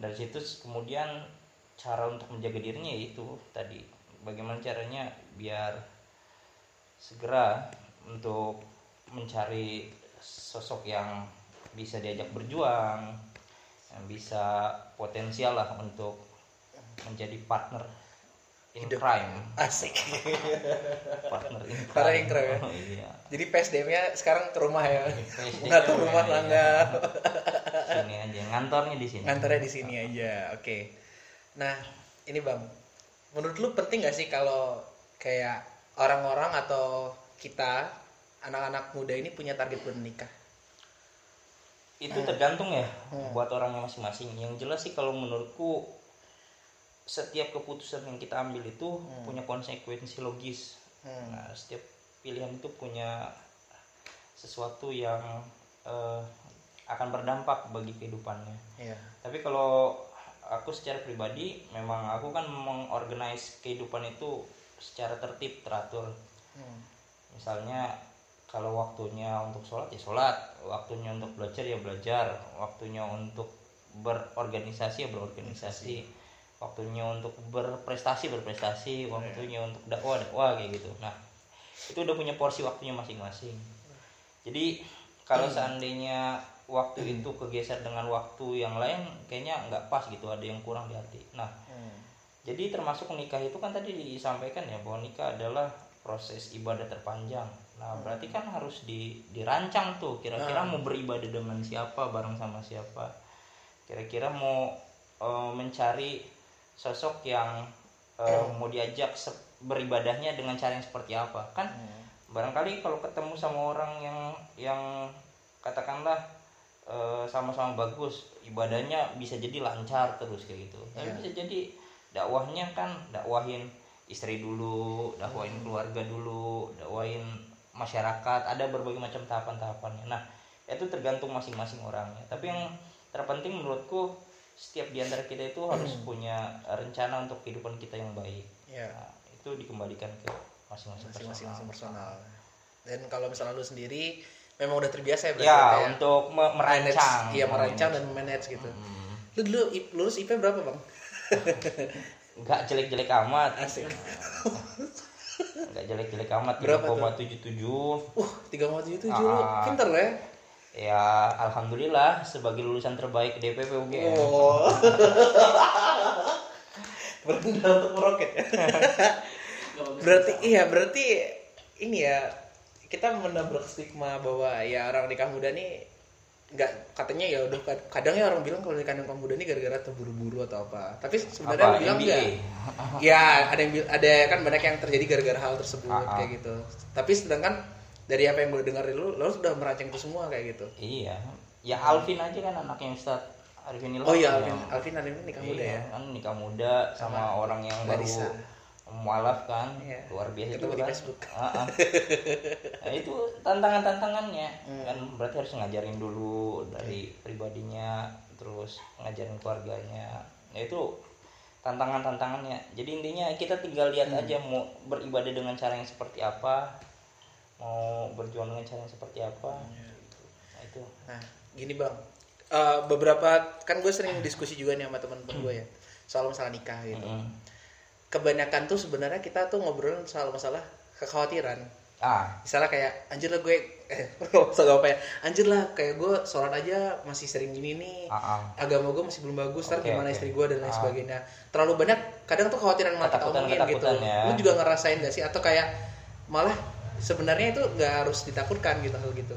dari situ kemudian cara untuk menjaga dirinya itu tadi bagaimana caranya biar segera untuk mencari sosok yang bisa diajak berjuang yang bisa potensial lah untuk menjadi partner in Hidup. crime Asik. (laughs) partner in crime, Partner in crime ya? Oh, iya Jadi PSDM-nya sekarang ke rumah ya. PSDM Nggak tahu rumah ya, tangga. sini aja ngantornya di sini Ngantornya di sini aja. Oke. Nah, ini Bang. Menurut lu penting gak sih kalau kayak orang-orang atau kita anak-anak muda ini punya target bernikah? itu tergantung ya Hmm. buat orangnya masing-masing yang jelas sih kalau menurutku setiap keputusan yang kita ambil itu Hmm. punya konsekuensi logis Hmm. nah setiap pilihan itu punya sesuatu yang eh, akan berdampak bagi kehidupannya Iya. tapi kalau aku secara pribadi memang aku kan mengorganize kehidupan itu secara tertib teratur Hmm. Misalnya kalau waktunya untuk sholat ya sholat. Waktunya untuk belajar ya belajar. Waktunya untuk berorganisasi ya berorganisasi. Waktunya untuk berprestasi berprestasi. Waktunya untuk dakwah dakwah kayak gitu. Nah itu udah punya porsi waktunya masing-masing. Jadi kalau seandainya waktu itu kegeser dengan waktu yang lain kayaknya nggak pas gitu. Ada yang kurang di hati. Nah Hmm. jadi termasuk nikah itu kan tadi disampaikan ya bahwa nikah adalah proses ibadah terpanjang Nah, berarti kan harus di dirancang tuh kira-kira Ah. mau beribadah dengan siapa, bareng sama siapa. Kira-kira mau eh, mencari sosok yang eh, (clears throat) mau diajak beribadahnya dengan cara yang seperti apa. Kan barangkali kalau ketemu sama orang yang yang katakanlah eh, sama-sama bagus, ibadahnya bisa jadi lancar terus kayak gitu. Tapi Iya. bisa jadi dakwahnya kan dakwahin istri dulu, dakwahin keluarga dulu, dakwahin masyarakat, ada berbagai macam tahapan-tahapannya. Nah, itu tergantung masing-masing orangnya. Tapi yang terpenting menurutku setiap di antara kita itu harus (clears throat) punya rencana untuk kehidupan kita yang baik. ya Nah, itu dikembalikan ke masing-masing masing-masing personal. personal dan kalau misalnya lu sendiri memang udah terbiasa ya berarti Ya, kayak untuk merancang. iya merancang dan manage gitu Hmm. lu dulu lulus IP berapa bang (laughs) Nggak jelek-jelek amat. asik Nggak jelek-jelek amat. Berapa tuh? 3,77. uh tiga mau tujuh Ah. pinter ya Ya, alhamdulillah sebagai lulusan terbaik DPP UGM. oh (laughs) berendah untuk meroket ya berarti iya berarti ini ya kita menabrak stigma bahwa ya orang nikah muda nih nggak katanya ya udah kad- kadang ya orang bilang kalau nikah nikah muda ini gara-gara terburu-buru atau apa tapi sebenarnya Apa? bilang enggak ya ada yang ada kan banyak yang terjadi gara-gara hal tersebut Ah, ah. kayak gitu tapi sedangkan dari apa yang gue dengar dari lu lu sudah merancang itu semua kayak gitu Iya. Ya Alvin aja kan anaknya Ustaz Arifin Ilham. oh iya Alvin Alvin ada ini nikah muda Iya, ya Kan nikah muda sama, orang yang Larissa. baru mualaf kan. Iya. Luar biasa Ketemu itu di kan. Facebook. Ah, ah. Nah, itu tantangan-tantangannya. Hmm. Kan berarti harus ngajarin dulu dari pribadinya, terus ngajarin keluarganya. Ya itu tantangan-tantangannya. Jadi intinya kita tinggal lihat Hmm. aja mau beribadah dengan cara yang seperti apa, mau berjuang dengan cara yang seperti apa. Iya. Nah, itu. Nah, gini bang, Eh, beberapa kan gue sering (clears throat) diskusi juga nih sama teman-teman gue ya soal masalah nikah gitu. Mm-mm. Kebanyakan tuh sebenarnya kita tuh ngobrol soal masalah kekhawatiran. Ah, Misalnya kayak anjir lah gue, eh (laughs) apa ya? Anjir lah kayak gue sholat aja masih sering gini nih. ah, ah. Agama gue masih belum bagus, ntar Oke, gimana oke. istri gue dan lain Ah. sebagainya. Terlalu banyak, kadang tuh kekhawatiran Ketakutan- omongin gitu. ya. Lu juga ngerasain gak sih? Atau kayak malah sebenarnya itu nggak harus ditakutkan gitu hal gitu.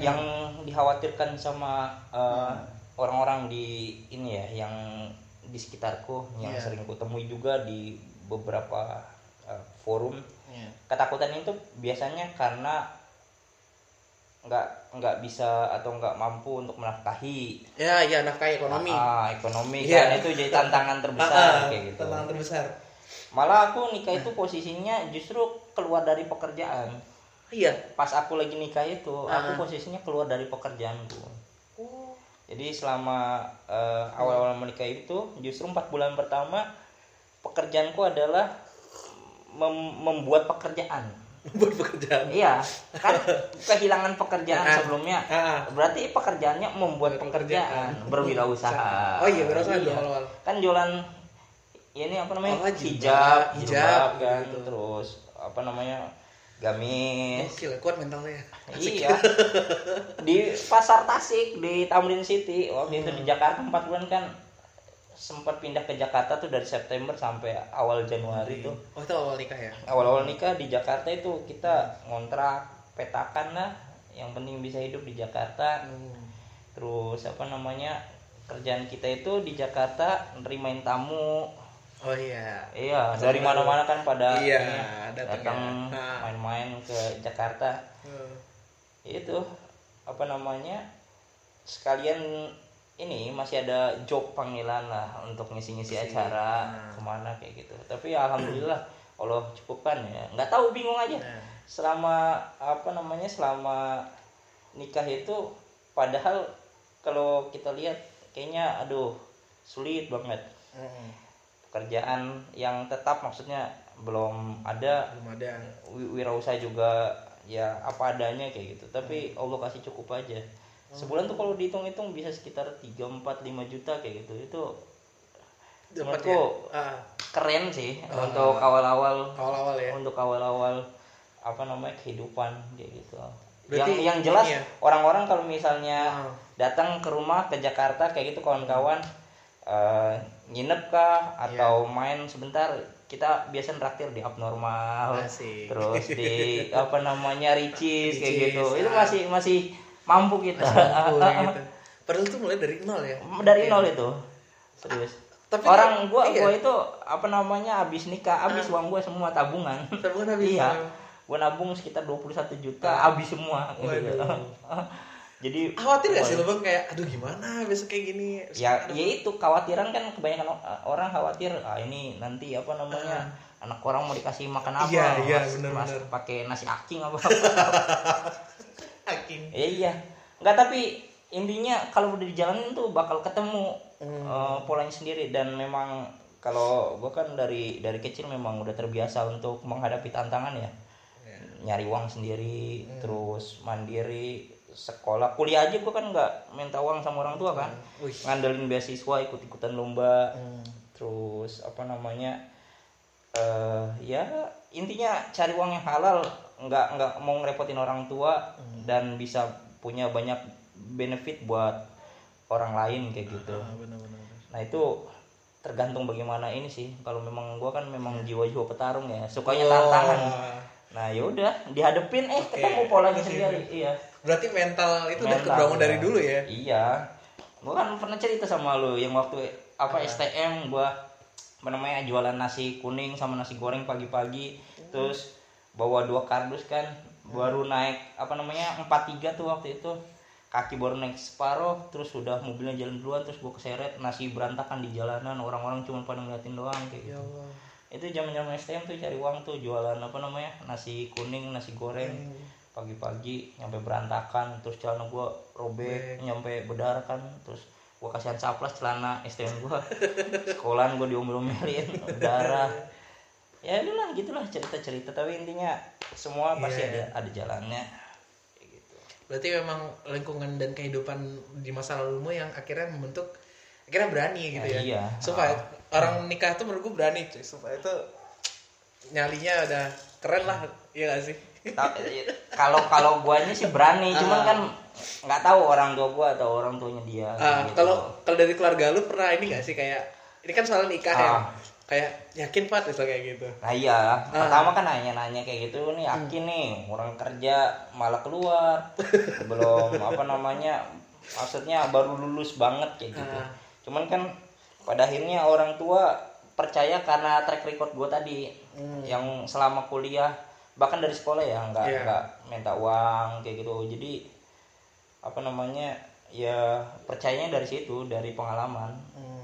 yang dikhawatirkan sama uh, orang-orang di ini ya yang di sekitarku yang Iya. sering kutemui juga di beberapa uh, forum Iya. ketakutan itu biasanya karena nggak nggak bisa atau nggak mampu untuk menafkahi Ya, ya nafkah ekonomi. Ah, ekonomi Iya. kan itu jadi tantangan Ah, terbesar ah, kayak gitu Tantangan terbesar. malah aku nikah itu posisinya justru keluar dari pekerjaan Iya. pas aku lagi nikah itu Ah. aku posisinya keluar dari pekerjaanku. Jadi selama eh, awal-awal menikah itu justru empat bulan pertama pekerjaanku adalah mem- membuat pekerjaan Buat pekerjaan. iya kan kehilangan pekerjaan Ah. sebelumnya Ah. berarti pekerjaannya membuat Membuat pekerjaan berwirausaha Oh iya, berwirausaha Iya. awal-awal. kan jualan ini apa namanya Oh, jilbab, hijab hijab, jilbab kan gitu. terus apa namanya gamis Gokil, kuat mentalnya. Iya. di pasar Tasik di Tamrin City waktu itu di Jakarta empat bulan kan sempat pindah ke Jakarta tuh dari September sampai awal Januari tuh. Oh, itu awal nikah ya? Awal-awal nikah di Jakarta itu kita ngontrak petakan lah. Yang penting bisa hidup di Jakarta. Terus apa namanya kerjaan kita itu di Jakarta nerimain tamu. Oh iya. Iya dari mana-mana kan pada Iya, datang datang ya. Nah. main-main ke Jakarta Hmm. itu apa namanya sekalian ini masih ada job panggilan lah untuk ngisi-ngisi Ngisi. acara Nah. ke mana kayak gitu tapi ya alhamdulillah (clears throat) Allah cukupkan ya nggak tahu bingung aja Nah. selama apa namanya selama nikah itu padahal kalau kita lihat kayaknya aduh sulit banget Hmm. Pekerjaan yang tetap maksudnya belum ada Belum ada. wi- wirausaha juga ya apa adanya kayak gitu tapi Allah kasih cukup aja sebulan tuh kalau dihitung-hitung bisa sekitar 3, 4, 5 juta kayak gitu itu Dapat ya? Ah, keren sih Ah. untuk awal-awal awal-awal ya. untuk awal-awal apa namanya kehidupan kayak gitu Berarti yang yang jelas ya? orang-orang kalau misalnya Ah. datang ke rumah ke Jakarta kayak gitu kawan-kawan eh, nginep kah Iya. atau main sebentar kita biasa traktir di abnormal Asik. terus di apa namanya ricis kayak gitu itu ah. masih masih mampu kita Mampu, gitu. (laughs) Padahal tuh mulai dari nol ya. dari nol itu serius Tapi orang kan- gua iya. gua itu apa namanya habis nikah habis uang gua semua tabungan Tabungan habis iya semua. gua nabung sekitar 21 juta habis semua gitu. (laughs) Jadi Khawatir gak sih lo bang kayak aduh gimana besok kayak gini? ya ya itu kekhawatiran kan kebanyakan o- orang khawatir ah ini nanti apa namanya anak orang mau dikasih makan apa Iya, iya, Mas- bener, mas bener. pakai nasi aking apa (laughs) Aking. Ya, iya nggak tapi intinya kalau udah dijalanin tuh bakal ketemu Hmm. eh, polanya sendiri dan memang kalau gue kan dari dari kecil memang udah terbiasa untuk menghadapi tantangan ya Iya. nyari uang sendiri Hmm. terus mandiri sekolah kuliah aja gue kan nggak minta uang sama orang tua kan Wih. ngandelin beasiswa ikut-ikutan lomba Hmm. terus apa namanya eh ya intinya cari uang yang halal nggak nggak mau ngerepotin orang tua Hmm. dan bisa punya banyak benefit buat orang lain kayak gitu Ah, bener-bener. nah itu tergantung bagaimana ini sih kalau memang gua kan memang jiwa-jiwa petarung ya sukanya tantangan Wah. nah yaudah dihadepin eh Oke. ketemu polanya sendiri iya Berarti mental itu udah Mental, kebangun dari ya. dulu ya? Iya. Gua kan pernah cerita sama lu yang waktu apa STM gua apa namanya jualan nasi kuning sama nasi goreng pagi-pagi. Terus bawa dua kardus kan baru naik apa namanya 43 tuh waktu itu. Kaki baru naik separuh terus udah mobilnya jalan duluan terus gua keseret nasi berantakan di jalanan. Orang-orang cuma pada ngeliatin doang kayak Ya gitu. Allah. itu zaman-zaman STM tuh cari uang tuh jualan apa namanya nasi kuning nasi goreng pagi-pagi nyampe berantakan terus celana gua robek nyampe berdarah kan terus gua kasihan saplas celana STM gua (laughs) sekolahan gua diomel-omelin berdarah ya itulah gitulah cerita-cerita tapi intinya semua pasti Iya. ada ada jalannya gitu Berarti memang lingkungan dan kehidupan di masa lalumu yang akhirnya membentuk akhirnya berani gitu Ya, ya. iya. Supaya orang nikah tuh menurut gue berani cuy. Supaya itu nyalinya udah keren lah, iya gak sih? Ta- kalau kalau guanya sih berani cuman kan nggak tahu orang tua gua atau orang tuanya dia Ah, gitu. kalau kalau dari keluarga lu pernah ini gak sih kayak ini kan soal nikah ya. Ah. Kayak yakin Pak misal kayak gitu. Nah iya, pertama kan nanya-nanya kayak gitu nih yakin nih orang kerja malah keluar (laughs) belum apa namanya maksudnya baru lulus banget kayak gitu. Ah. Cuman kan pada akhirnya orang tua percaya karena track record gue tadi yang selama kuliah bahkan dari sekolah ya nggak Iya. nggak minta uang kayak gitu jadi apa namanya ya percayanya dari situ dari pengalaman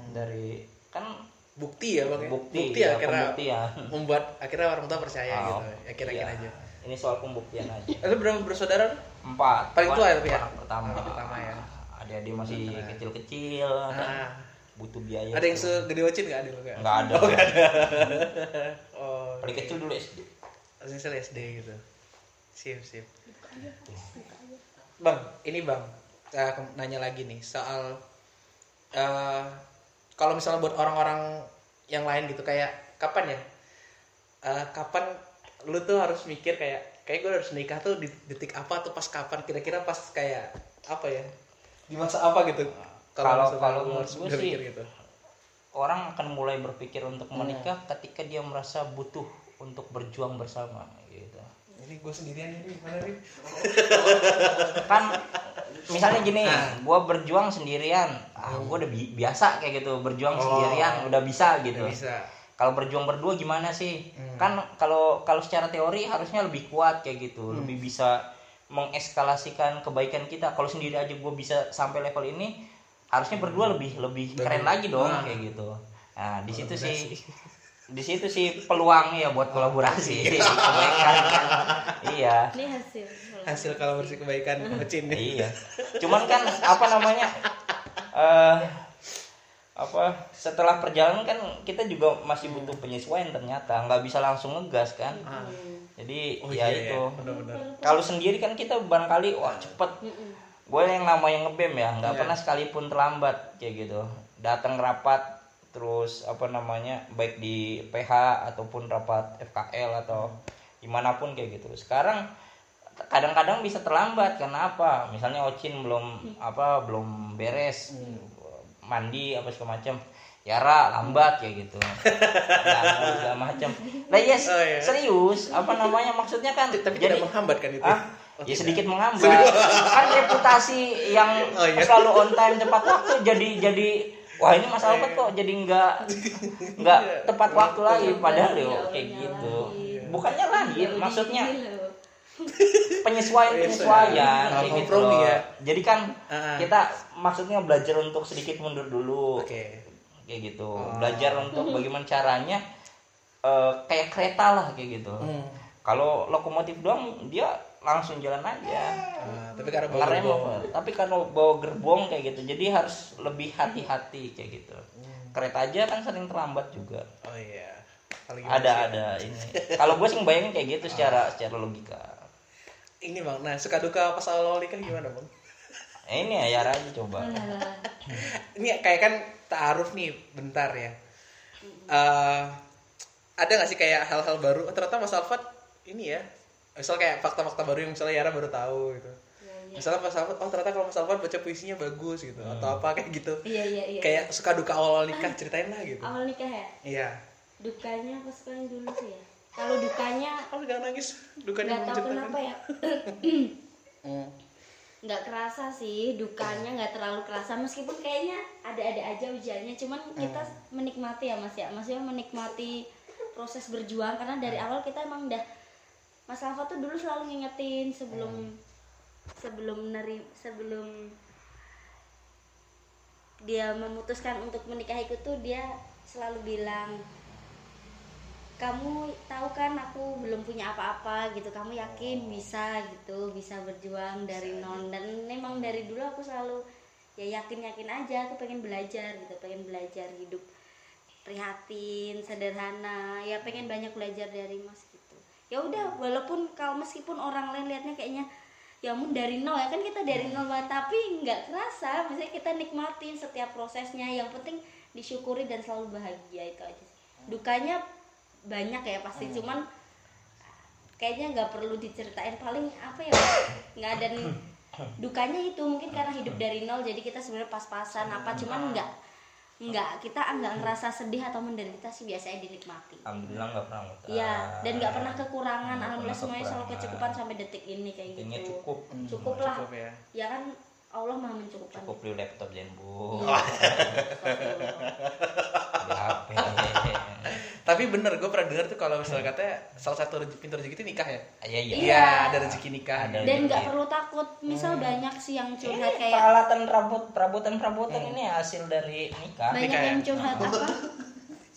dari kan Bukti ya Bang. ya? bukti, Bukti ya, akhirnya pembuktian membuat akhirnya orang tua percaya Oh, gitu. Yakin-yakin iya. aja. ini soal pembuktian aja (laughs) Lu berapa bersaudara? empat Paling tua ya, tapi ya? pertama Anak pertama ya. adik-adik masih kecil-kecil kan. Ah. butuh biaya Ada yang segede Ocin gak ada lu kayak? nggak ada Oh, (laughs) paling kecil dulu SD Asal SD gitu. Sip, sip. Bang, ini Bang, eh, ke- nanya lagi nih soal eh kalau misalnya buat orang-orang yang lain gitu kayak kapan ya? Eh, kapan lu tuh harus mikir kayak kayak gue harus nikah tuh di detik apa tuh pas kapan kira-kira pas kayak apa ya? Di masa apa gitu? Kalau- kalau menurut harus gue sih, mikir gitu. orang akan mulai berpikir untuk menikah ketika dia merasa butuh untuk berjuang bersama gitu Ini gue sendirian ini gimana nih? kan misalnya gini Ah. gua berjuang sendirian ah, gua udah bi- biasa kayak gitu berjuang sendirian udah bisa gitu Gak bisa. kalau berjuang berdua gimana sih Hmm. kan kalau kalau secara teori harusnya lebih kuat kayak gitu Hmm. lebih bisa mengeskalasikan kebaikan kita kalau sendiri aja gue bisa sampai level ini harusnya berdua lebih lebih keren lagi dong Nah. kayak gitu nah di situ sih di situ sih peluang ya buat kolaborasi. Kebaikan kan. iya. Ini hasil. hasil kalau bersih kebaikan nih. iya. Cuman kan apa namanya eh apa setelah perjalanan kan kita juga masih butuh penyesuaian ternyata. Nggak bisa langsung ngegas kan. Jadi Oh ya iya, itu. Iya, kalau sendiri kan kita barangkali wah cepet. Gue yang namanya ngebem ya. Nggak Iya. pernah sekalipun terlambat kayak gitu. Datang rapat terus apa namanya baik di PH ataupun rapat FKL atau di mana pun kayak gitu. Sekarang kadang-kadang bisa terlambat karena apa? Misalnya Ocin belum apa belum beres mandi apa segala macam. Yara lambat kayak gitu. (laughs) Ya, segala macam. Nah yes Oh, iya. serius apa namanya? Maksudnya kan tapi jadi tidak menghambat kan itu. Ah Oh, ya sedikit menghambat. Kan reputasi yang Oh, iya. selalu on time tepat waktu jadi jadi wah ini mas Alfred kok jadi nggak nggak tepat waktu lagi padahal yo Ya, kayak gitu. Bukannya lain maksudnya penyesuaian penyesuaian kayak gitu ya. jadi kan kita maksudnya belajar untuk sedikit mundur dulu. Oke. Kayak gitu. Oh. belajar untuk bagaimana caranya eh, kayak kereta lah kayak gitu. Hmm. kalau lokomotif doang dia langsung jalan aja. Ah, tapi karena bawa ngerem gerbong. apa tapi karena bawa gerbong kayak gitu jadi harus lebih hati-hati kayak gitu. Kereta aja kan sering terlambat juga. Oh iya. Manusia. ada ada (laughs) ini. Kalau gue sih bayangin kayak gitu secara secara logika. Ini bang. Nah suka duka pas awal nikah gimana bang? Eh, ini ya Yara aja coba. Alah. ini kayak kan taaruf nih bentar ya. Eh, ada nggak sih kayak hal-hal baru? Oh, ternyata Mas Alfat ini ya misal kayak fakta-fakta baru yang misalnya Yara baru tahu gitu Iya, iya. misalnya Mas Alfat oh ternyata kalau Mas Alfat baca puisinya bagus gitu atau apa kayak gitu Iya iya iya. kayak suka duka awal nikah ceritain lah gitu awal nikah ya. iya Dukanya apa sukanya dulu sih ya? Kalau dukanya kamu jangan nangis dukanya nggak tahu kenapa ya. Hmm. (clears throat) nggak kerasa sih dukanya nggak terlalu kerasa meskipun kayaknya ada-ada aja ujiannya cuman kita menikmati ya mas ya maksudnya menikmati proses berjuang karena dari awal kita emang udah Mas Alfa tuh dulu selalu ngingetin sebelum sebelum neri sebelum dia memutuskan untuk menikahiku tuh dia selalu bilang kamu tahu kan aku belum punya apa-apa gitu kamu yakin bisa gitu bisa berjuang dari nol dan memang dari dulu aku selalu ya yakin yakin aja aku pengen belajar gitu pengen belajar hidup prihatin sederhana ya pengen banyak belajar dari mas ya udah walaupun kalau meskipun orang lain lihatnya kayaknya ya ampun dari nol ya. Kan kita dari nol banget tapi nggak kerasa misalnya kita nikmatin setiap prosesnya. Yang penting disyukuri dan selalu bahagia itu aja sih. dukanya banyak ya pasti cuman kayaknya nggak perlu diceritain. Paling apa ya nggak ada nih. Dukanya itu mungkin karena hidup dari nol jadi kita sebenarnya pas-pasan apa cuman nggak nggak kita nggak ngerasa sedih atau menderita sih biasanya dinikmati alhamdulillah nggak pernah ngutang Iya, dan nggak pernah kekurangan. Alhamdulillah pernah semuanya selalu kecukupan sampai detik ini kayak Intinya gitu. cukup Cukup lah. cukup ya Ya kan Allah maha mencukupkan. cukup beli laptop Zenbook Iya. Astagfirullah. beli HP tapi bener gue pernah dengar tuh kalau misalnya katanya salah satu rezeki pintu rezeki itu nikah ya iya iya Iya. ada rezeki nikah Ada. Dan nggak Iya. perlu takut. Misal banyak sih yang ini curhat kayak peralatan perabot perabotan perabotan ini hasil dari nikah banyak nikah ya? yang curhat apa?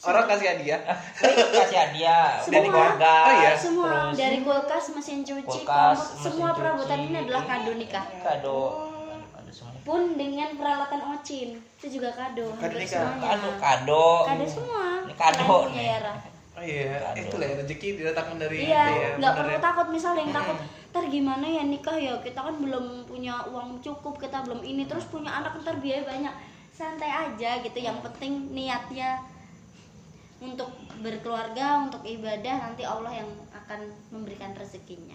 orang kasih hadiah Ini (laughs) kasih hadiah dari Semua. keluarga Oh iya? Semua terus dari kulkas, mesin cuci, kulkas kompor, mesin semua perabotan cuci. ini adalah kado nikah. kado Pun dengan peralatan ocin. Itu juga kado. Kado semuanya. kado kado. Kado semua. Ini kado nih. Oh iya itu lah ya rezeki didatangkan dari Iya, itu ya nggak perlu ya. takut. Misal yang takut ntar gimana ya nikah ya? Kita kan belum punya uang cukup kita belum ini. Terus punya anak ntar biaya banyak. Santai aja gitu. Yang penting niatnya untuk berkeluarga untuk ibadah nanti Allah yang akan memberikan rezekinya.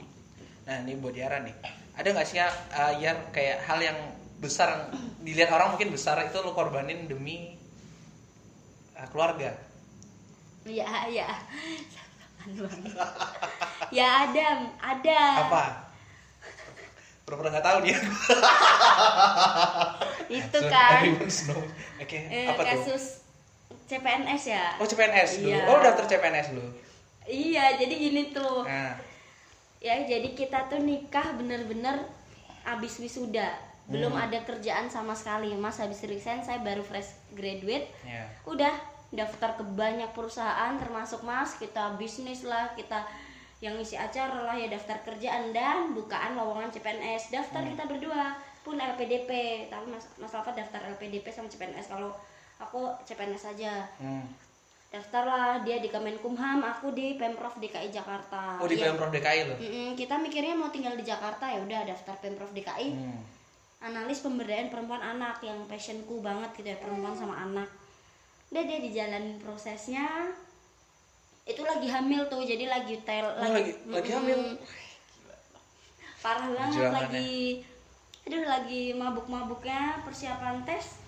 Nah ini buat Yara nih, ada nggak sih ya uh, Yar kayak hal yang besar dilihat orang mungkin besar itu lo korbanin demi uh, keluarga? ya ya ya ada ada Apa? Pura-pura nggak tahu dia. itu So, kan. Oke, eh, apa tuh? kasus CPNS ya Oh CPNS lu. Iya. Oh daftar CPNS lu. iya jadi gini tuh Nah, ya jadi kita tuh nikah bener-bener abis wisuda belum Hmm. ada kerjaan sama sekali mas habis resign saya baru fresh graduate ya. udah daftar ke banyak perusahaan termasuk mas kita bisnis lah kita yang isi acara lah ya daftar kerjaan dan bukaan lowongan CPNS daftar Hmm. kita berdua pun LPDP tapi mas mas Alfa daftar LPDP sama CPNS kalau aku CPNS aja Hmm. daftarlah dia di Kemenkumham aku di Pemprov DKI Jakarta Oh di Iya. Pemprov DKI lo. Mm-mm, kita mikirnya mau tinggal di Jakarta ya udah daftar Pemprov DKI Hmm. Analis pemberdayaan perempuan anak yang passionku banget gitu ya perempuan sama anak. Udah dia dijalanin prosesnya. Itu lagi hamil tuh jadi lagi tel Oh, lagi- lagi hamil. parah banget lagi aduh lagi mabuk-mabuknya persiapan tes.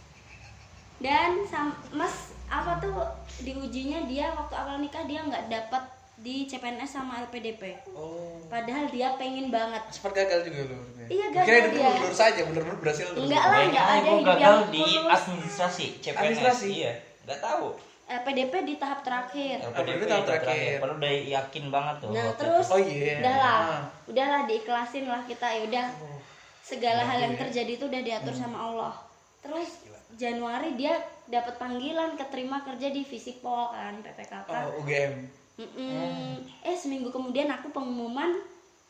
Dan sam- mas apa tuh diujinya dia waktu awal nikah dia nggak dapat di CPNS sama LPDP Oh. padahal dia pengen banget Sempat gagal juga lu. Iya, gagal Kira hidupnya dia. lurus saja, bener-bener berhasil terus. Enggak lah. Kayaknya nggak ada hidup gagal yang di administrasi CPNS Administrasi? iya nggak tahu LPDP di tahap terakhir LPDP tahap itu terakhir. Padahal udah yakin banget tuh nah terus Oh iya. udahlah Ah. udahlah diikhlasin lah kita ya udah Oh. segala hal yang ya. terjadi itu udah diatur Hmm. sama Allah terus Januari dia dapat panggilan keterima kerja di Visipol kan PPKK Oh, UGM. Mm-mm. eh seminggu kemudian aku pengumuman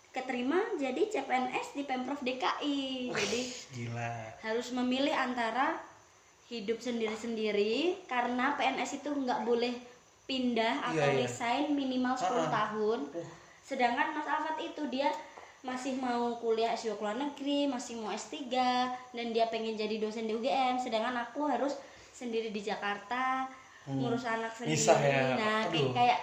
keterima jadi CPNS di Pemprov DKI jadi Gila. harus memilih antara hidup sendiri-sendiri karena PNS itu nggak boleh pindah atau Iya, iya. resign minimal 10 Ah, ah. tahun. Sedangkan Mas Afat itu dia masih mau kuliah S2 ke luar negeri, masih mau S3 dan dia pengen jadi dosen di UGM, sedangkan aku harus sendiri di Jakarta ngurus anak sendiri. Misah ya. Nah, Aduh. kayak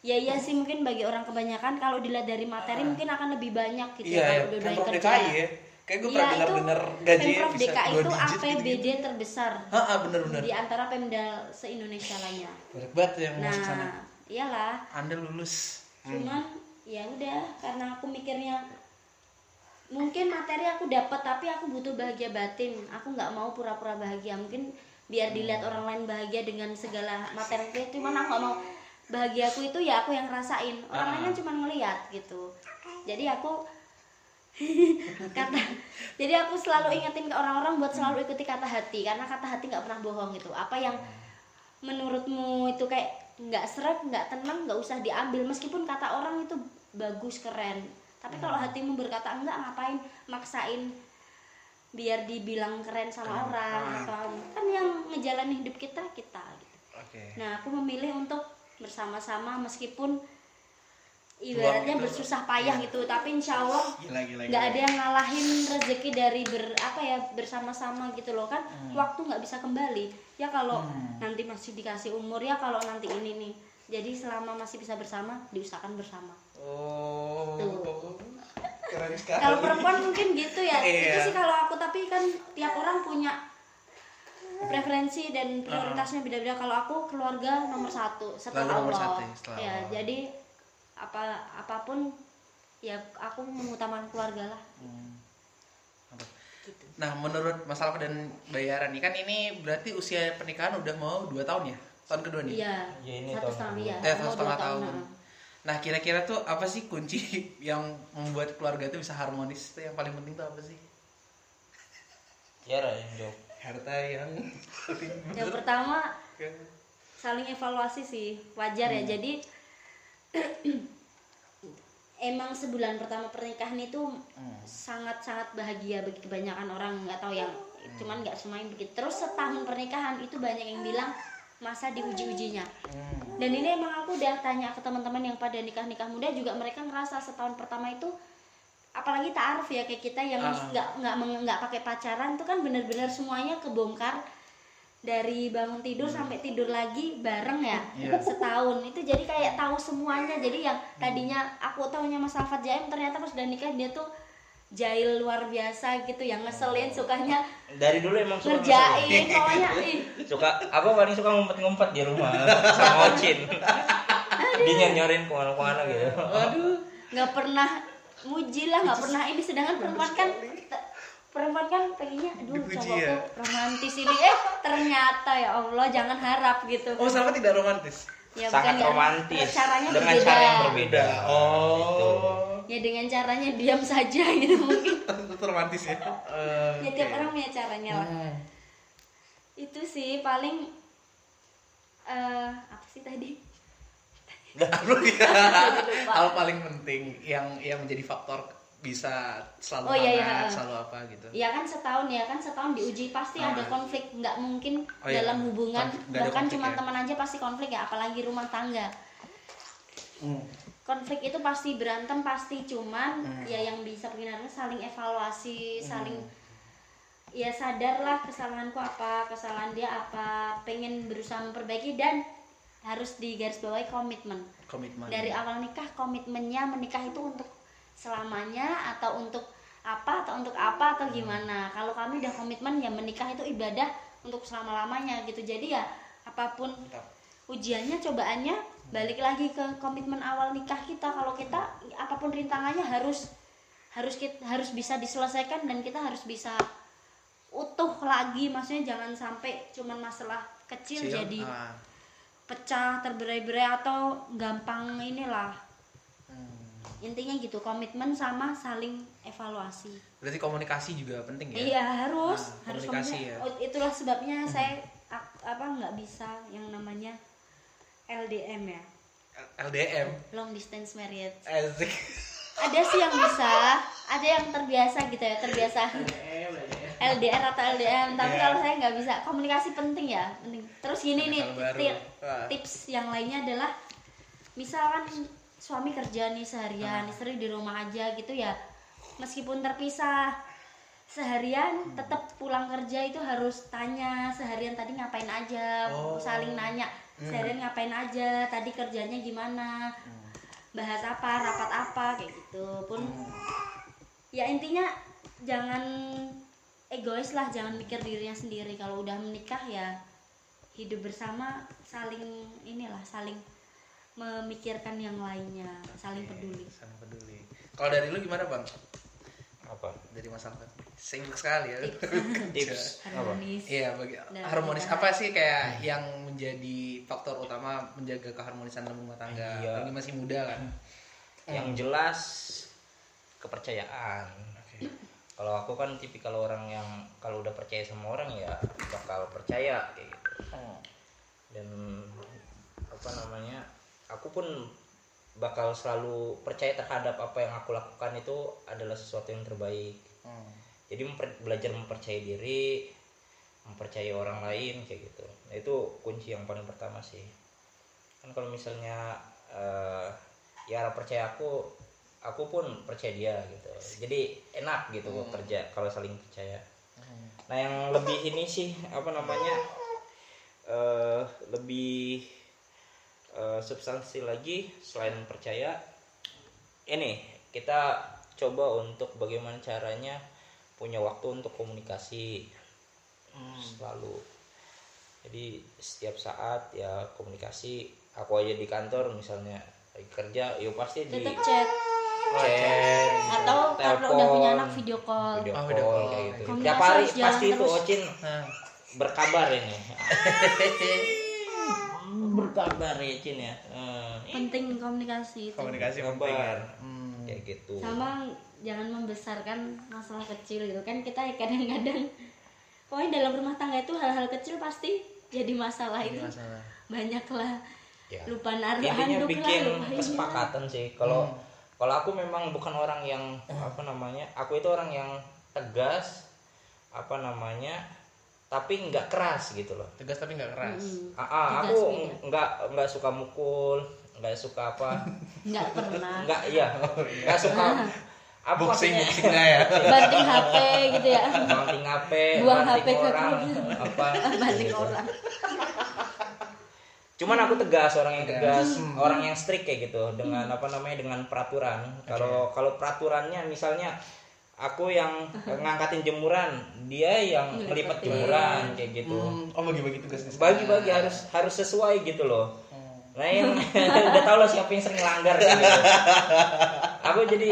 ya iya sih mungkin bagi orang kebanyakan kalau dilihat dari materi mungkin akan lebih banyak gitu Iya, ya ya. kalau Pemprov kerja. DKI ya. Kayak gue Iya, pernah itu dengar-dengar gaji Pemprov bisa DKI itu APBD terbesar Heeh, bener-bener. di antara Pemda se-Indonesia lainnya. Berat banget yang masuk sana. Nah, iyalah. Anda lulus. Hmm. Cuman ya udah karena aku mikirnya mungkin materi aku dapat tapi aku butuh bahagia batin. Aku nggak mau pura-pura bahagia. Mungkin biar dilihat orang lain bahagia dengan segala materi itu cuman aku nggak mau bahagiaku itu ya aku yang rasain orang lain kan cuma ngelihat gitu. Jadi aku (laughs) kata jadi aku selalu ingetin ke orang-orang buat selalu ikuti kata hati karena kata hati nggak pernah bohong gitu. Apa yang menurutmu itu kayak nggak seret nggak tenang nggak usah diambil. Meskipun kata orang itu bagus keren. Tapi kalau hatimu berkata enggak ngapain maksain biar dibilang keren sama orang? Atau kan yang ngejalanin hidup kita kita gitu. Oke. nah aku memilih untuk bersama-sama meskipun ibaratnya bersusah payah gitu tapi insya Allah nggak ada yang ngalahin rezeki dari ber apa ya bersama-sama gitu loh kan waktu nggak bisa kembali ya kalau nanti masih dikasih umur ya kalau nanti ini nih jadi selama masih bisa bersama diusahakan bersama Oh. Tuh. Keren sekali. kalau perempuan mungkin gitu ya Iya. itu sih kalau aku tapi kan tiap orang punya preferensi dan prioritasnya beda-beda kalau aku keluarga nomor satu setelah Selalu nomor Allah satu ya, setelah ya Allah. jadi apa apa pun ya aku mengutamakan keluarga lah Hmm. Apa? Nah, menurut Mas Alfa dan Bayaran nih kan ini berarti usia pernikahan udah mau 2 tahun ya? Tahun kedua nih. iya Ya, ini satu tahun setengah ya Eh, satu mau setengah dua tahun. nah. Nah, kira-kira tuh apa sih kunci (laughs) yang membuat keluarga itu bisa harmonis? Itu yang paling penting tuh apa sih? Tiara yang jawab Harta yang (laughs) paling yang pertama Kan? saling evaluasi sih wajar Hmm. ya jadi (clears throat) emang sebulan pertama pernikahan itu Hmm. sangat-sangat bahagia bagi kebanyakan orang nggak tahu yang Hmm. cuman nggak semuanya begitu terus setahun pernikahan itu banyak yang bilang masa diuji-ujinya Hmm. dan ini emang aku udah tanya ke teman-teman yang pada nikah-nikah muda juga mereka ngerasa setahun pertama itu apalagi taaruf ya kayak kita yang Ah. nggak nggak meng- nggak pakai pacaran itu kan bener-bener semuanya kebongkar. Dari bangun tidur sampai tidur lagi bareng ya Iya. setahun. Itu jadi kayak tahu semuanya. Jadi yang tadinya aku taunya Mas Alfat Jaim ternyata pas udah nikah dia tuh jahil luar biasa gitu yang ngeselin sukanya dari dulu emang suka ngerjain pokoknya suka apa paling suka ngumpet-ngumpet di rumah sama Ocin. Dia nyanyorin ke mana-mana gitu. Nggak pernah muji lah nggak pernah. Ini sedangkan perempuan kan perempuan kan pengennya aduh Dipuji cowok ya. kok romantis ini. Eh ternyata ya Allah jangan harap gitu Oh, sama tidak romantis. ya sangat nggak- romantis. Caranya dengan berbeda. cara yang berbeda. Oh. ya dengan caranya diam saja (laughs) gitu mungkin. Itu romantis ya. Eh, (laughs) ya tiap orang punya caranya lah. Hmm. itu sih paling eh apa sih tadi Lalu ya, Jadi lupa. hal paling penting yang yang menjadi faktor bisa selalu Oh, iya, iya. selalu apa gitu. ya kan setahun ya kan setahun diuji pasti Ah. ada konflik nggak mungkin Oh, iya. dalam hubungan Konflik- ada bahkan konflik cuma ya. teman aja pasti konflik ya apalagi rumah tangga Hmm. konflik itu pasti berantem pasti cuman Hmm. ya yang bisa penginarnya saling evaluasi saling ya sadarlah kesalahanku apa kesalahan dia apa pengen berusaha memperbaiki dan harus digarisbawahi komitmen. Komitmen. dari awal nikah komitmennya menikah itu untuk selamanya atau untuk apa atau untuk apa atau gimana? Kalau kami udah komitmen ya menikah itu ibadah untuk selama lamanya gitu. Jadi ya apa pun Mantap. ujiannya cobaannya balik lagi ke komitmen awal nikah kita. Kalau kita apa pun rintangannya harus harus kita harus bisa diselesaikan dan kita harus bisa utuh lagi. Maksudnya jangan sampai cuman masalah kecil jadi Ah. Pecah terberai-berai atau gampang inilah Hmm. intinya gitu komitmen sama saling evaluasi Berarti komunikasi juga penting ya? iya harus Nah, harus komunikasi komunikasi. ya. Oh, itulah sebabnya saya ak- apa nggak bisa yang namanya LDM ya LDM. long distance marriage Asik. ada sih yang bisa ada yang terbiasa gitu ya terbiasa Eh, belajar. LDR atau LDM tapi Iya. kalau saya nggak bisa komunikasi penting ya. Penting terus gini nih tips yang lainnya adalah misalkan suami kerja nih seharian istri di rumah aja gitu ya meskipun terpisah seharian tetap pulang kerja itu harus tanya seharian tadi ngapain aja Oh. saling nanya seharian ngapain aja tadi kerjanya gimana bahas apa rapat apa kayak gitu. Pun ya intinya jangan egois lah jangan mikir dirinya sendiri kalau udah menikah ya hidup bersama saling inilah saling memikirkan yang lainnya saling peduli Saling peduli. Kalau dari lu gimana bang? apa Dari masalah sibuk sekali ya. tips (laughs) apa harmonis Iya, bagi Dan harmonis kita- apa sih kayak yang menjadi faktor utama menjaga keharmonisan dalam rumah tangga? Iya. Lagi masih muda kan. yang jelas kepercayaan kalau aku kan tipikal orang yang kalau udah percaya sama orang ya bakal percaya kayak gitu Oh. dan apa namanya aku pun bakal selalu percaya terhadap apa yang aku lakukan itu adalah sesuatu yang terbaik Hmm. jadi memper- belajar mempercayai diri mempercayai orang lain kayak gitu nah, itu kunci yang paling pertama sih kan kalau misalnya eh, ya percaya aku aku pun percaya dia gitu. Jadi enak gitu kerja kalau saling percaya. Hmm. nah yang lebih ini sih apa namanya eh lebih eh, substansi lagi selain percaya ini kita coba untuk bagaimana caranya punya waktu untuk komunikasi selalu. Jadi setiap saat ya komunikasi aku aja di kantor misalnya lagi kerja ya pasti di tetap chat chat atau kalau udah punya anak video call video Oh, call video call. kayak gitu Komunikasi tiap hari pasti itu. Ocin Nah. berkabar ini (laughs) berkabar ya Cin ya Eh, penting komunikasi itu Komunikasi penting. kabar Hmm. kayak gitu sama jangan membesarkan masalah kecil gitu kan kita kadang-kadang pokoknya dalam rumah tangga itu hal-hal kecil pasti jadi masalah Ini itu masalah. banyak lah ya. lupa naruh intinya handuk bikin lah lupa kesepakatan sih kalau kalau aku memang bukan orang yang apa namanya aku itu orang yang tegas apa namanya tapi nggak keras gitu loh. Tegas tapi nggak keras. Mm-mm. Ah, ah, aku nggak nggak suka mukul nggak suka apa. (laughs) Nggak pernah. Nggak iya. Nggak suka. (laughs) Apa Boxing, ya? (laughs) banting HP gitu ya. Banting HP Buang banting HP ke orang keluarga. apa. Banting orang cuman aku tegas orang yang tegas Hmm. orang yang strict kayak gitu dengan apa namanya dengan peraturan kalau kalau peraturannya misalnya aku yang (laughs) ngangkatin jemuran dia yang melipat jemuran kayak gitu Hmm. Oh bagi-bagi tugas di sana. bagi-bagi harus harus sesuai gitu loh Hmm. nah yang (laughs) udah tau lah siapa yang sering langgar gitu. (laughs) aku jadi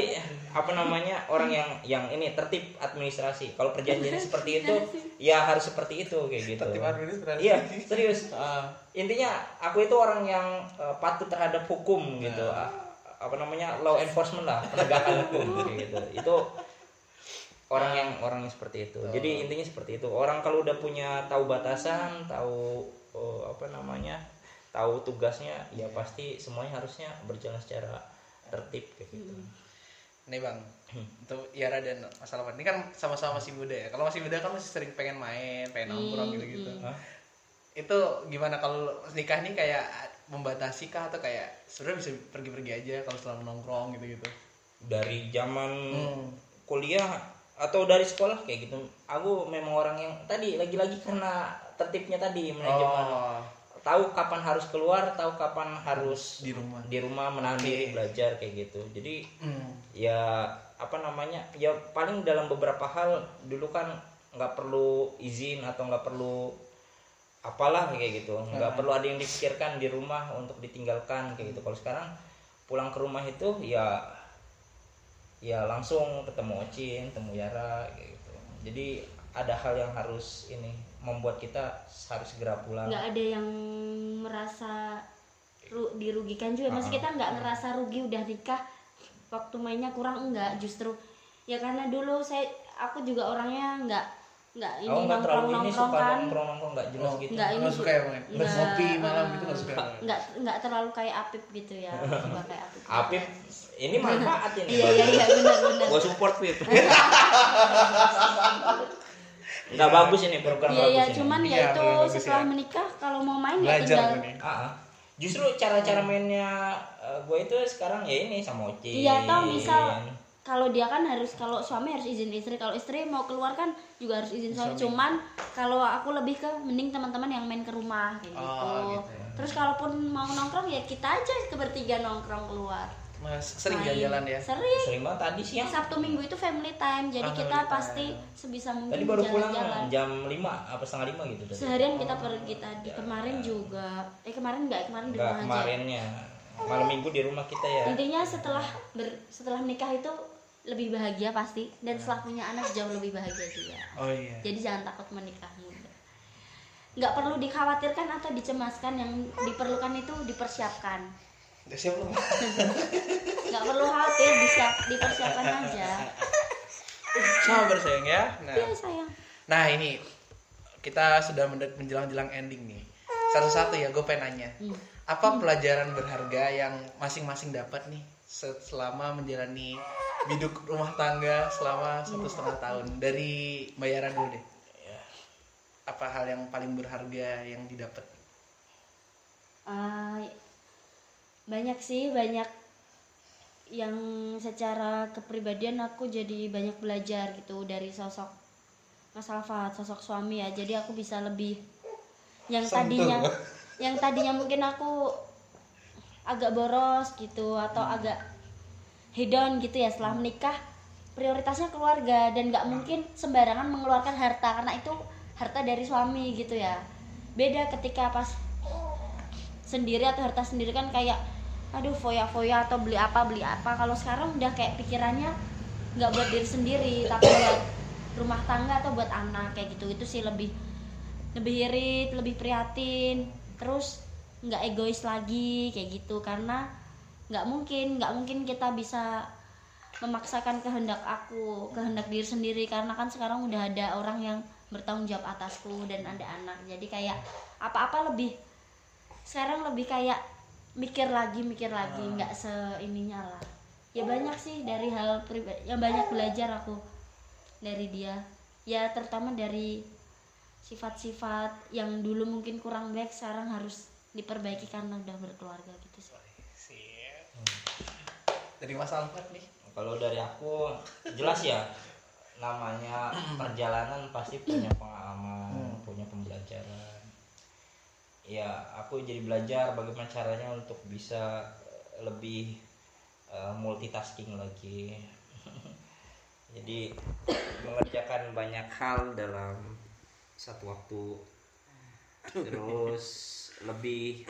apa namanya orang yang yang ini tertib administrasi. Kalau perjanjiannya seperti itu ya harus seperti itu kayak gitu. Tertib administrasi. iya serius. Ah. intinya aku itu orang yang eh, patuh terhadap hukum gitu. A- apa namanya law enforcement lah penegakan hukum kayak gitu. Itu orang yang orang yang seperti itu. Jadi intinya seperti itu. Orang kalau udah punya tahu batasan tahu eh, apa namanya tahu tugasnya ya. pasti semuanya harusnya berjalan secara tertib kayak gitu Nih bang, untuk Yara dan Mas Alwan ini kan sama-sama masih muda ya. Kalau masih muda kan masih sering pengen main, pengen nongkrong gitu-gitu. Hah? Itu gimana kalau nikah nih kayak membatasi kah atau kayak sebenarnya bisa pergi-pergi aja kalau selama nongkrong gitu-gitu? dari zaman Hmm. kuliah atau dari sekolah kayak gitu aku memang orang yang tadi lagi-lagi karena tertibnya tadi manajemen Oh, tahu kapan harus keluar tahu kapan harus di rumah. di rumah menahan diri belajar kayak gitu jadi Hmm. ya apa namanya ya paling dalam beberapa hal dulu kan nggak perlu izin atau nggak perlu apalah kayak gitu nggak perlu ada yang dipikirkan di rumah untuk ditinggalkan kayak gitu kalau sekarang pulang ke rumah itu ya ya langsung ketemu Ocin, ketemu Yara kayak gitu. Jadi ada hal yang harus ini membuat kita harus segera pulang. nggak ada yang merasa ru- dirugikan juga. Masih Ah, kita nggak ngerasa rugi udah nikah waktu mainnya kurang enggak justru. Ya karena dulu saya aku juga orangnya nggak nggak ini Oh nggak nongkrong nongkrong suka kan. nongkrong nongkrong nggak jelas Oh, gitu. nggak ini Nggak suka ya, nggak, Ngopi malam gitu nggak suka (laughs) nggak nggak terlalu kayak Apip gitu ya. (laughs) Coba kayak Apip Apip ini manfaat ini. iya iya iya benar benar. Gua support Pip. (laughs) Nggak bagus ini program iya bagus iya ini. cuman Iya, ya itu setelah ya. menikah kalau mau main ya tinggal ah. Justru cara-cara mainnya gue itu sekarang ya ini sama Ocin. Iya, toh misal kalau dia kan harus kalau suami harus izin istri, kalau istri mau keluar kan juga harus izin suami. Cuman kalau aku lebih ke mending teman-teman yang main ke rumah kayak gitu. Oh, gitu. Terus kalaupun mau nongkrong ya kita aja ke bertiga nongkrong keluar. Mas sering Main. jalan-jalan ya. Sering. sering banget tadi siang. Sabtu Minggu itu family time, jadi Ah, kita family time. pasti sebisa mungkin Tadi baru pulang jalan-jalan. jam 5 apa setengah 5 gitu tadi. Seharian kita pergi tadi kemarin juga. Eh kemarin enggak, kemarin di Enggak rumah aja. kemarinnya. Malam minggu di rumah kita ya. intinya setelah ber- setelah menikah itu lebih bahagia pasti dan setelah punya anak jauh lebih bahagia juga Oh iya. jadi jangan takut menikah muda nggak perlu dikhawatirkan atau dicemaskan yang diperlukan itu dipersiapkan Udah siap belum? (laughs) nggak perlu khawatir disiap, dipersiapkan aja Sabar sayang ya. Nah, iya sayang nah ini kita sudah menjelang-jelang ending nih. Satu-satu ya, gue pengen nanya. Hmm. Apa pelajaran berharga yang masing-masing dapat nih se- selama menjalani biduk rumah tangga selama satu setengah tahun dari bayaran dulu deh. Apa hal yang paling berharga yang didapat? Ah, banyak sih banyak yang secara kepribadian aku jadi banyak belajar gitu dari sosok Mas Alfat sosok suami ya. Jadi aku bisa lebih yang Sentuh. tadinya yang tadinya mungkin aku agak boros gitu atau agak hedon gitu ya setelah menikah prioritasnya keluarga dan nggak mungkin sembarangan mengeluarkan harta karena itu harta dari suami gitu ya. Beda ketika pas sendiri atau harta sendiri kan kayak aduh foya-foya atau beli apa beli apa. Kalau sekarang udah kayak pikirannya nggak buat diri sendiri tapi buat rumah tangga atau buat anak kayak gitu. Itu sih lebih lebih irit lebih prihatin. Terus nggak egois lagi kayak gitu. Karena nggak mungkin nggak mungkin kita bisa memaksakan kehendak aku kehendak diri sendiri. Karena kan sekarang udah ada orang yang bertanggung jawab atasku dan ada anak. Jadi kayak apa-apa lebih sekarang lebih kayak mikir lagi mikir lagi nggak seininya lah. Ya banyak sih dari hal pribadi yang banyak belajar aku dari dia. Ya terutama dari sifat-sifat yang dulu mungkin kurang baik sekarang harus diperbaiki karena udah berkeluarga gitu sih. Dari Mas Alfred nih. Kalau dari aku jelas ya namanya perjalanan pasti punya pengalaman, punya pembelajaran. Ya, aku jadi belajar bagaimana caranya untuk bisa eh, lebih eh, multitasking lagi. (laughs) jadi mengerjakan banyak hal dalam satu waktu. Terus lebih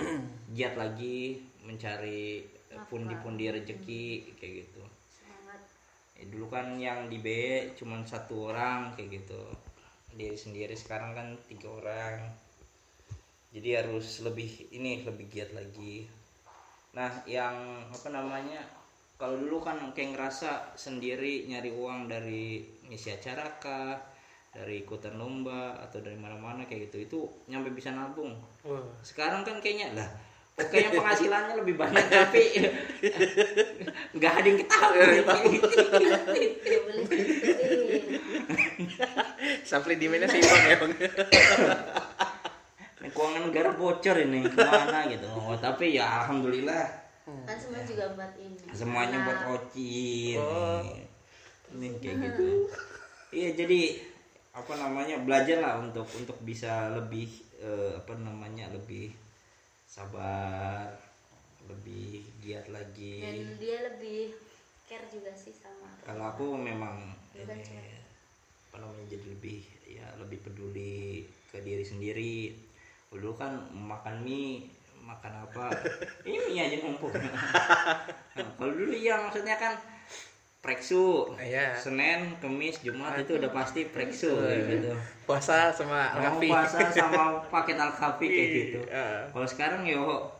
giat lagi mencari pundi-pundi rezeki kayak gitu. Ya, dulu kan yang di B cuman satu orang kayak gitu. Diri sendiri sekarang kan tiga orang jadi harus lebih ini lebih giat lagi. Nah yang apa namanya kalau dulu kan kayak ngerasa sendiri nyari uang dari ngisi acara kah dari ikutan lomba atau dari mana-mana kayak gitu itu nyampe bisa nabung. Sekarang kan kayaknya lah kayaknya penghasilannya lebih banyak tapi (laughs) nggak ada yang ketahui. Gituin. Supply demand-nya seimbang ya, Bang. (laughs) Keuangan negara bocor ini. Ke mana gitu. Oh, tapi ya alhamdulillah. Kan semua juga buat ini. Semuanya buat ocin. Oh. ini kayak gitu. Iya jadi apa namanya belajar lah untuk untuk bisa lebih eh, apa namanya lebih sabar lebih giat lagi. Dan dia lebih care juga sih sama kalau aku memang Bukan ini, apa namanya jadi lebih ya lebih peduli ke diri sendiri dulu kan makan mie makan apa (laughs) ini mie aja numpuk (laughs) Nah, kalau dulu ya maksudnya kan preksu Iya. Senin Kamis Jumat itu udah pasti preksu gitu Puasa sama Alkafi. puasa sama (laughs) paket alkafi kayak gitu Iya. kalau sekarang yo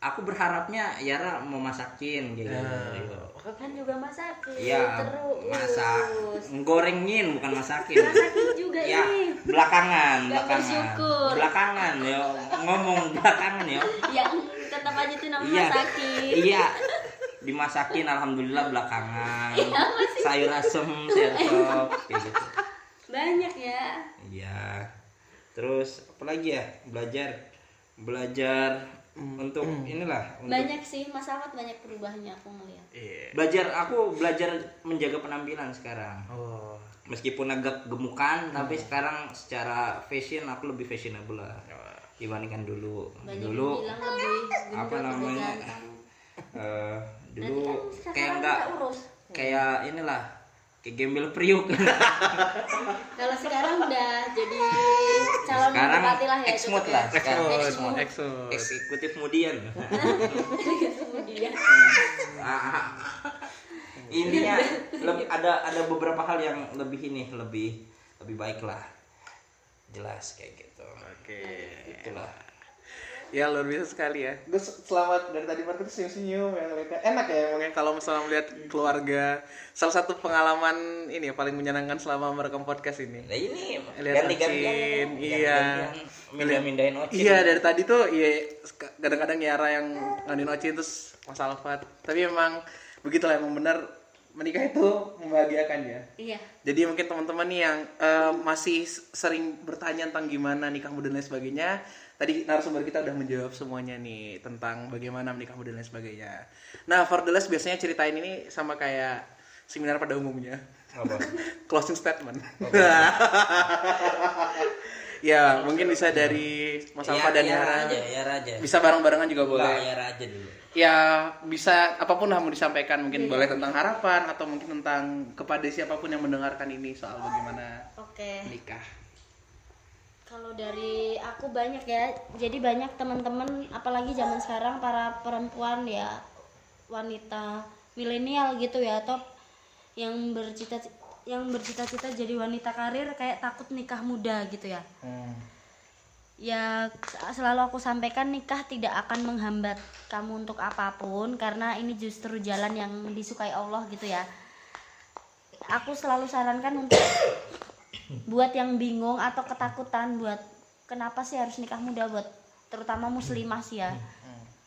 aku berharapnya Yara mau masakin gitu Nah. yo. kan juga masakin Iya, terus masak, gorengin bukan masakin. masakin juga ya, nih belakangan, Nggak belakangan, bersyukur. belakangan ya, ngomong belakangan ya. ya tetap aja tuh namanya Iya, masakin iya, dimasakin alhamdulillah belakangan. Iya, masih. Sayur asem, sayur sop, kayak gitu. banyak ya Iya. Terus apa lagi ya? Belajar, belajar untuk inilah, untuk banyak sih Mas Ahmad banyak perubahannya aku ngeliat. Iya. belajar aku belajar menjaga penampilan sekarang. Oh. meskipun agak gemukan tapi sekarang secara fashion aku lebih fashionable lah. Dibandingkan dulu. Banyak dulu bilang lebih apa namanya? (laughs) Eh, Nanti dulu kan kayak enggak urus. kayak inilah kayak gembel priuk. (laughs) Kalau sekarang udah jadi calon sekarang bupati lah ya exmut lah ya. sekarang. Exmut, exmut exmut. eksekutif kemudian (laughs) kemudian intinya lebih ada ada beberapa hal yang lebih ini lebih lebih baik lah. Jelas kayak gitu. Oke. itulah Ya luar biasa sekali ya. Gue selamat dari tadi Marco tuh senyum-senyum ya ngeliatnya. Enak ya emangnya kalau misalnya melihat keluarga. Salah satu pengalaman ini ya, paling menyenangkan selama merekam podcast ini. nah ini Lihat Ocin, iya. mindah-mindahin ocin Iya dari tadi tuh ya kadang-kadang Yara yang nganin Ocin terus Mas Alfat. Tapi emang begitulah emang benar menikah itu membahagiakan ya. iya Jadi mungkin teman-teman nih yang eh, masih sering bertanya tentang gimana nikah muda dan lain sebagainya, tadi narasumber kita udah menjawab semuanya nih tentang bagaimana menikah muda dan lain sebagainya. Nah, for the last biasanya ceritain ini sama kayak seminar pada umumnya. apa (laughs) Closing statement. (laughs) ya, mungkin bisa dari Mas Alfa dan ya Yara. aja ya aja Bisa bareng-barengan juga boleh boleh. ya aja dulu Ya, bisa apa pun lah mau disampaikan, mungkin boleh tentang harapan atau mungkin tentang kepada siapa pun yang mendengarkan ini soal bagaimana oke menikah. Kalau dari aku banyak ya, jadi banyak teman-teman, apalagi zaman sekarang para perempuan ya wanita milenial gitu ya, atau yang bercita yang bercita-cita jadi wanita karir kayak takut nikah muda gitu ya. Hmm. Ya selalu aku sampaikan nikah tidak akan menghambat kamu untuk apa pun karena ini justru jalan yang disukai Allah gitu ya. Aku selalu sarankan untuk buat yang bingung atau ketakutan buat kenapa sih harus nikah muda buat terutama muslimah sih ya.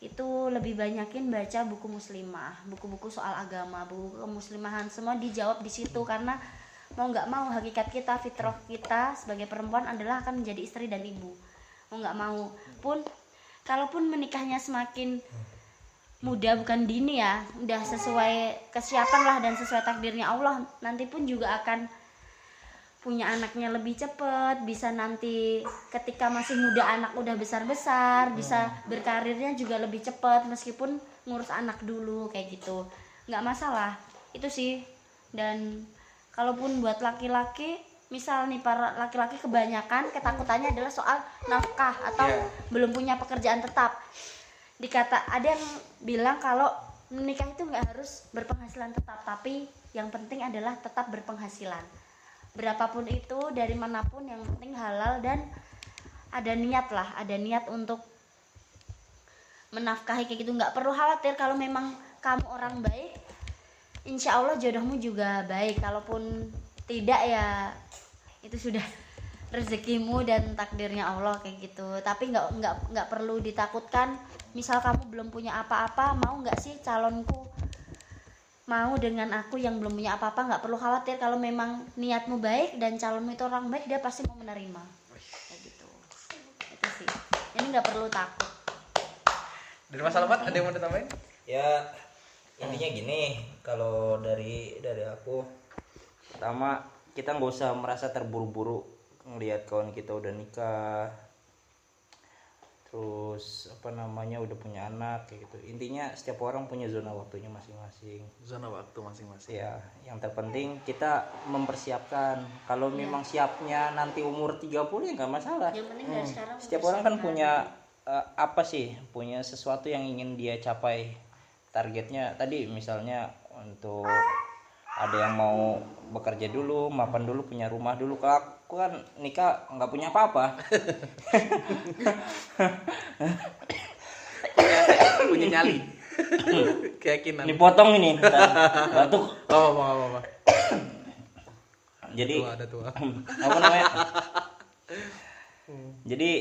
Itu lebih banyakin baca buku muslimah buku-buku soal agama buku kemuslimahan semua dijawab di situ karena mau nggak mau hakikat kita fitrah kita sebagai perempuan adalah akan menjadi istri dan ibu. Mau nggak mau pun kalaupun menikahnya semakin muda bukan dini ya udah sesuai kesiapan lah dan sesuai takdirnya Allah nanti pun juga akan punya anaknya lebih cepet bisa nanti ketika masih muda anak udah besar besar bisa berkarirnya juga lebih cepet meskipun ngurus anak dulu kayak gitu. Nggak masalah itu sih. Dan kalaupun buat laki-laki misal nih para laki-laki kebanyakan ketakutannya adalah soal nafkah atau Iya. belum punya pekerjaan tetap. Dikata ada yang bilang kalau menikah itu nggak harus berpenghasilan tetap tapi yang penting adalah tetap berpenghasilan berapapun itu dari mana pun yang penting halal dan ada niat lah ada niat untuk menafkahi kayak gitu. Nggak perlu khawatir kalau memang kamu orang baik insya Allah jodohmu juga baik. Kalaupun tidak ya itu sudah rezekimu dan takdirnya Allah kayak gitu. Tapi nggak nggak nggak perlu ditakutkan misal kamu belum punya apa-apa mau nggak sih calonku mau dengan aku yang belum punya apa-apa nggak perlu khawatir. Kalau memang niatmu baik dan calonmu itu orang baik dia pasti mau menerima. Kayak gitu. Itu sih. Ini nggak perlu takut. Dari Mas Alfat ada yang mau ditambahin? ya intinya gini kalau dari dari aku pertama kita nggak usah merasa terburu-buru ngelihat kawan kita udah nikah terus apa namanya udah punya anak kayak gitu. Intinya setiap orang punya zona waktunya masing-masing. Zona waktu masing-masing. ya yang terpenting kita mempersiapkan. Kalau memang siapnya nanti umur 30 ya nggak masalah. Yang penting dari sekarang setiap orang kan punya eh, apa sih punya sesuatu yang ingin dia capai. Targetnya tadi misalnya untuk ada yang mau bekerja dulu mapan dulu punya rumah dulu kalau aku kan nikah nggak punya apa-apa. (coughs) Punya nyali. (coughs) Keyakinan. dipotong ini batuk. Oh, apa apa apa. (coughs) jadi Tua, ada tua. apa namanya? Jadi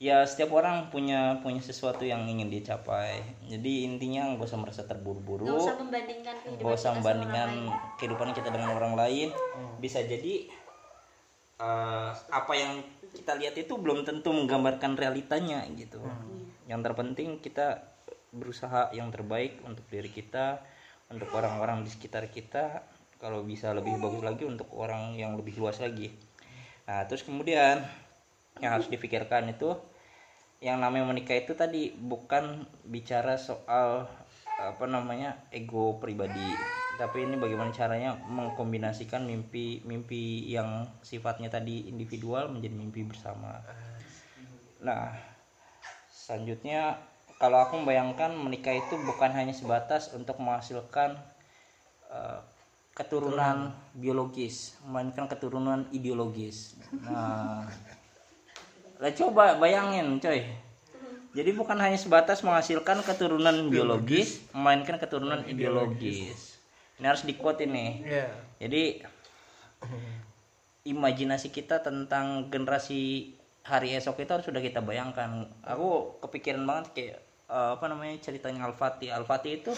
ya setiap orang punya punya sesuatu yang ingin dia capai jadi intinya nggak usah merasa terburu-buru. Nggak usah membandingkan kehidupan nggak usah kita sama membandingkan kehidupan kita dengan orang lain. Bisa jadi eh, apa yang kita lihat itu belum tentu menggambarkan realitanya gitu. Yang terpenting kita berusaha yang terbaik untuk diri kita untuk orang-orang di sekitar kita. Kalau bisa lebih bagus lagi untuk orang yang lebih luas lagi. Nah terus kemudian yang harus difikirkan itu yang namanya menikah itu tadi bukan bicara soal apa namanya ego pribadi tapi ini bagaimana caranya mengkombinasikan mimpi mimpi yang sifatnya tadi individual menjadi mimpi bersama. Nah selanjutnya kalau aku membayangkan menikah itu bukan hanya sebatas untuk menghasilkan eh, keturunan biologis melainkan keturunan ideologis. Nah (laughs) lah coba bayangin coy. Jadi bukan hanya sebatas menghasilkan keturunan biologis melainkan keturunan ideologis ini harus di quote ini Iya. jadi imajinasi kita tentang generasi hari esok itu harus sudah kita bayangkan. Aku kepikiran banget kayak eh, apa namanya ceritanya Al-Fatih. Al-Fatih itu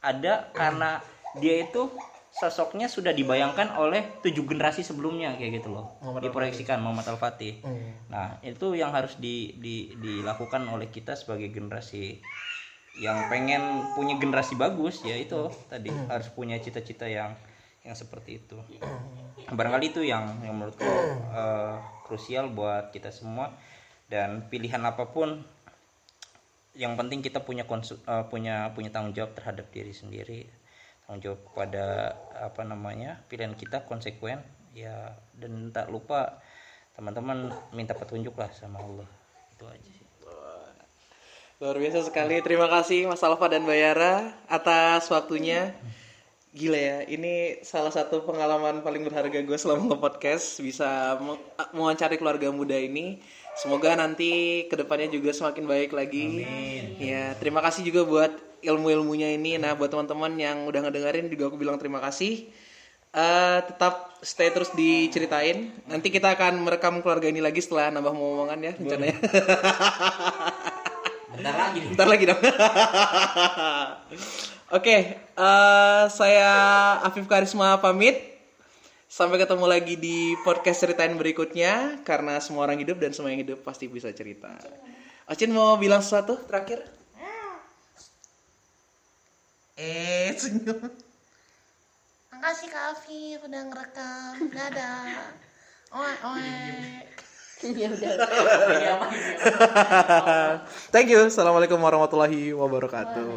ada karena dia itu sosoknya sudah dibayangkan oleh tujuh generasi sebelumnya kayak gitu loh. Muhammad Diproyeksikan Muhammad Al-Fatih. Hmm. Nah, itu yang harus di, di- dilakukan oleh kita sebagai generasi yang pengen punya generasi bagus ya itu tadi harus punya cita-cita yang yang seperti itu. Barangkali itu yang yang menurutku eh, krusial buat kita semua. Dan pilihan apa pun yang penting kita punya konsu- eh, punya punya tanggung jawab terhadap diri sendiri. Tanggung jawab kepada apa namanya pilihan kita konsekuen ya dan tak lupa teman-teman minta petunjuk lah sama Allah. Itu aja Luar biasa sekali. Terima kasih Mas Alfa dan Bayara atas waktunya. Gila ya, ini salah satu pengalaman paling berharga gue selama nge-podcast bisa me- mewawancari keluarga muda ini. Semoga nanti ke depannya juga semakin baik lagi. Ya, terima kasih juga buat ilmu-ilmunya ini. Nah, buat teman-teman yang udah ngedengerin juga aku bilang terima kasih. Eh, tetap stay terus diceritain. Nanti kita akan merekam keluarga ini lagi setelah nambah omongan ya rencananya. (laughs) bentar lagi Bentar lagi dong. (laughs) Oke, eh, saya Afif Karisma pamit. Sampai ketemu lagi di podcast ceritain berikutnya. Karena semua orang hidup dan semua yang hidup pasti bisa cerita. Ocin mau bilang sesuatu terakhir? Eh, senyum. Makasih Kak Afif udah ngerekam. Dadah. (laughs) Oe, oe. (laughs) Thank you. Assalamualaikum warahmatullahi wabarakatuh.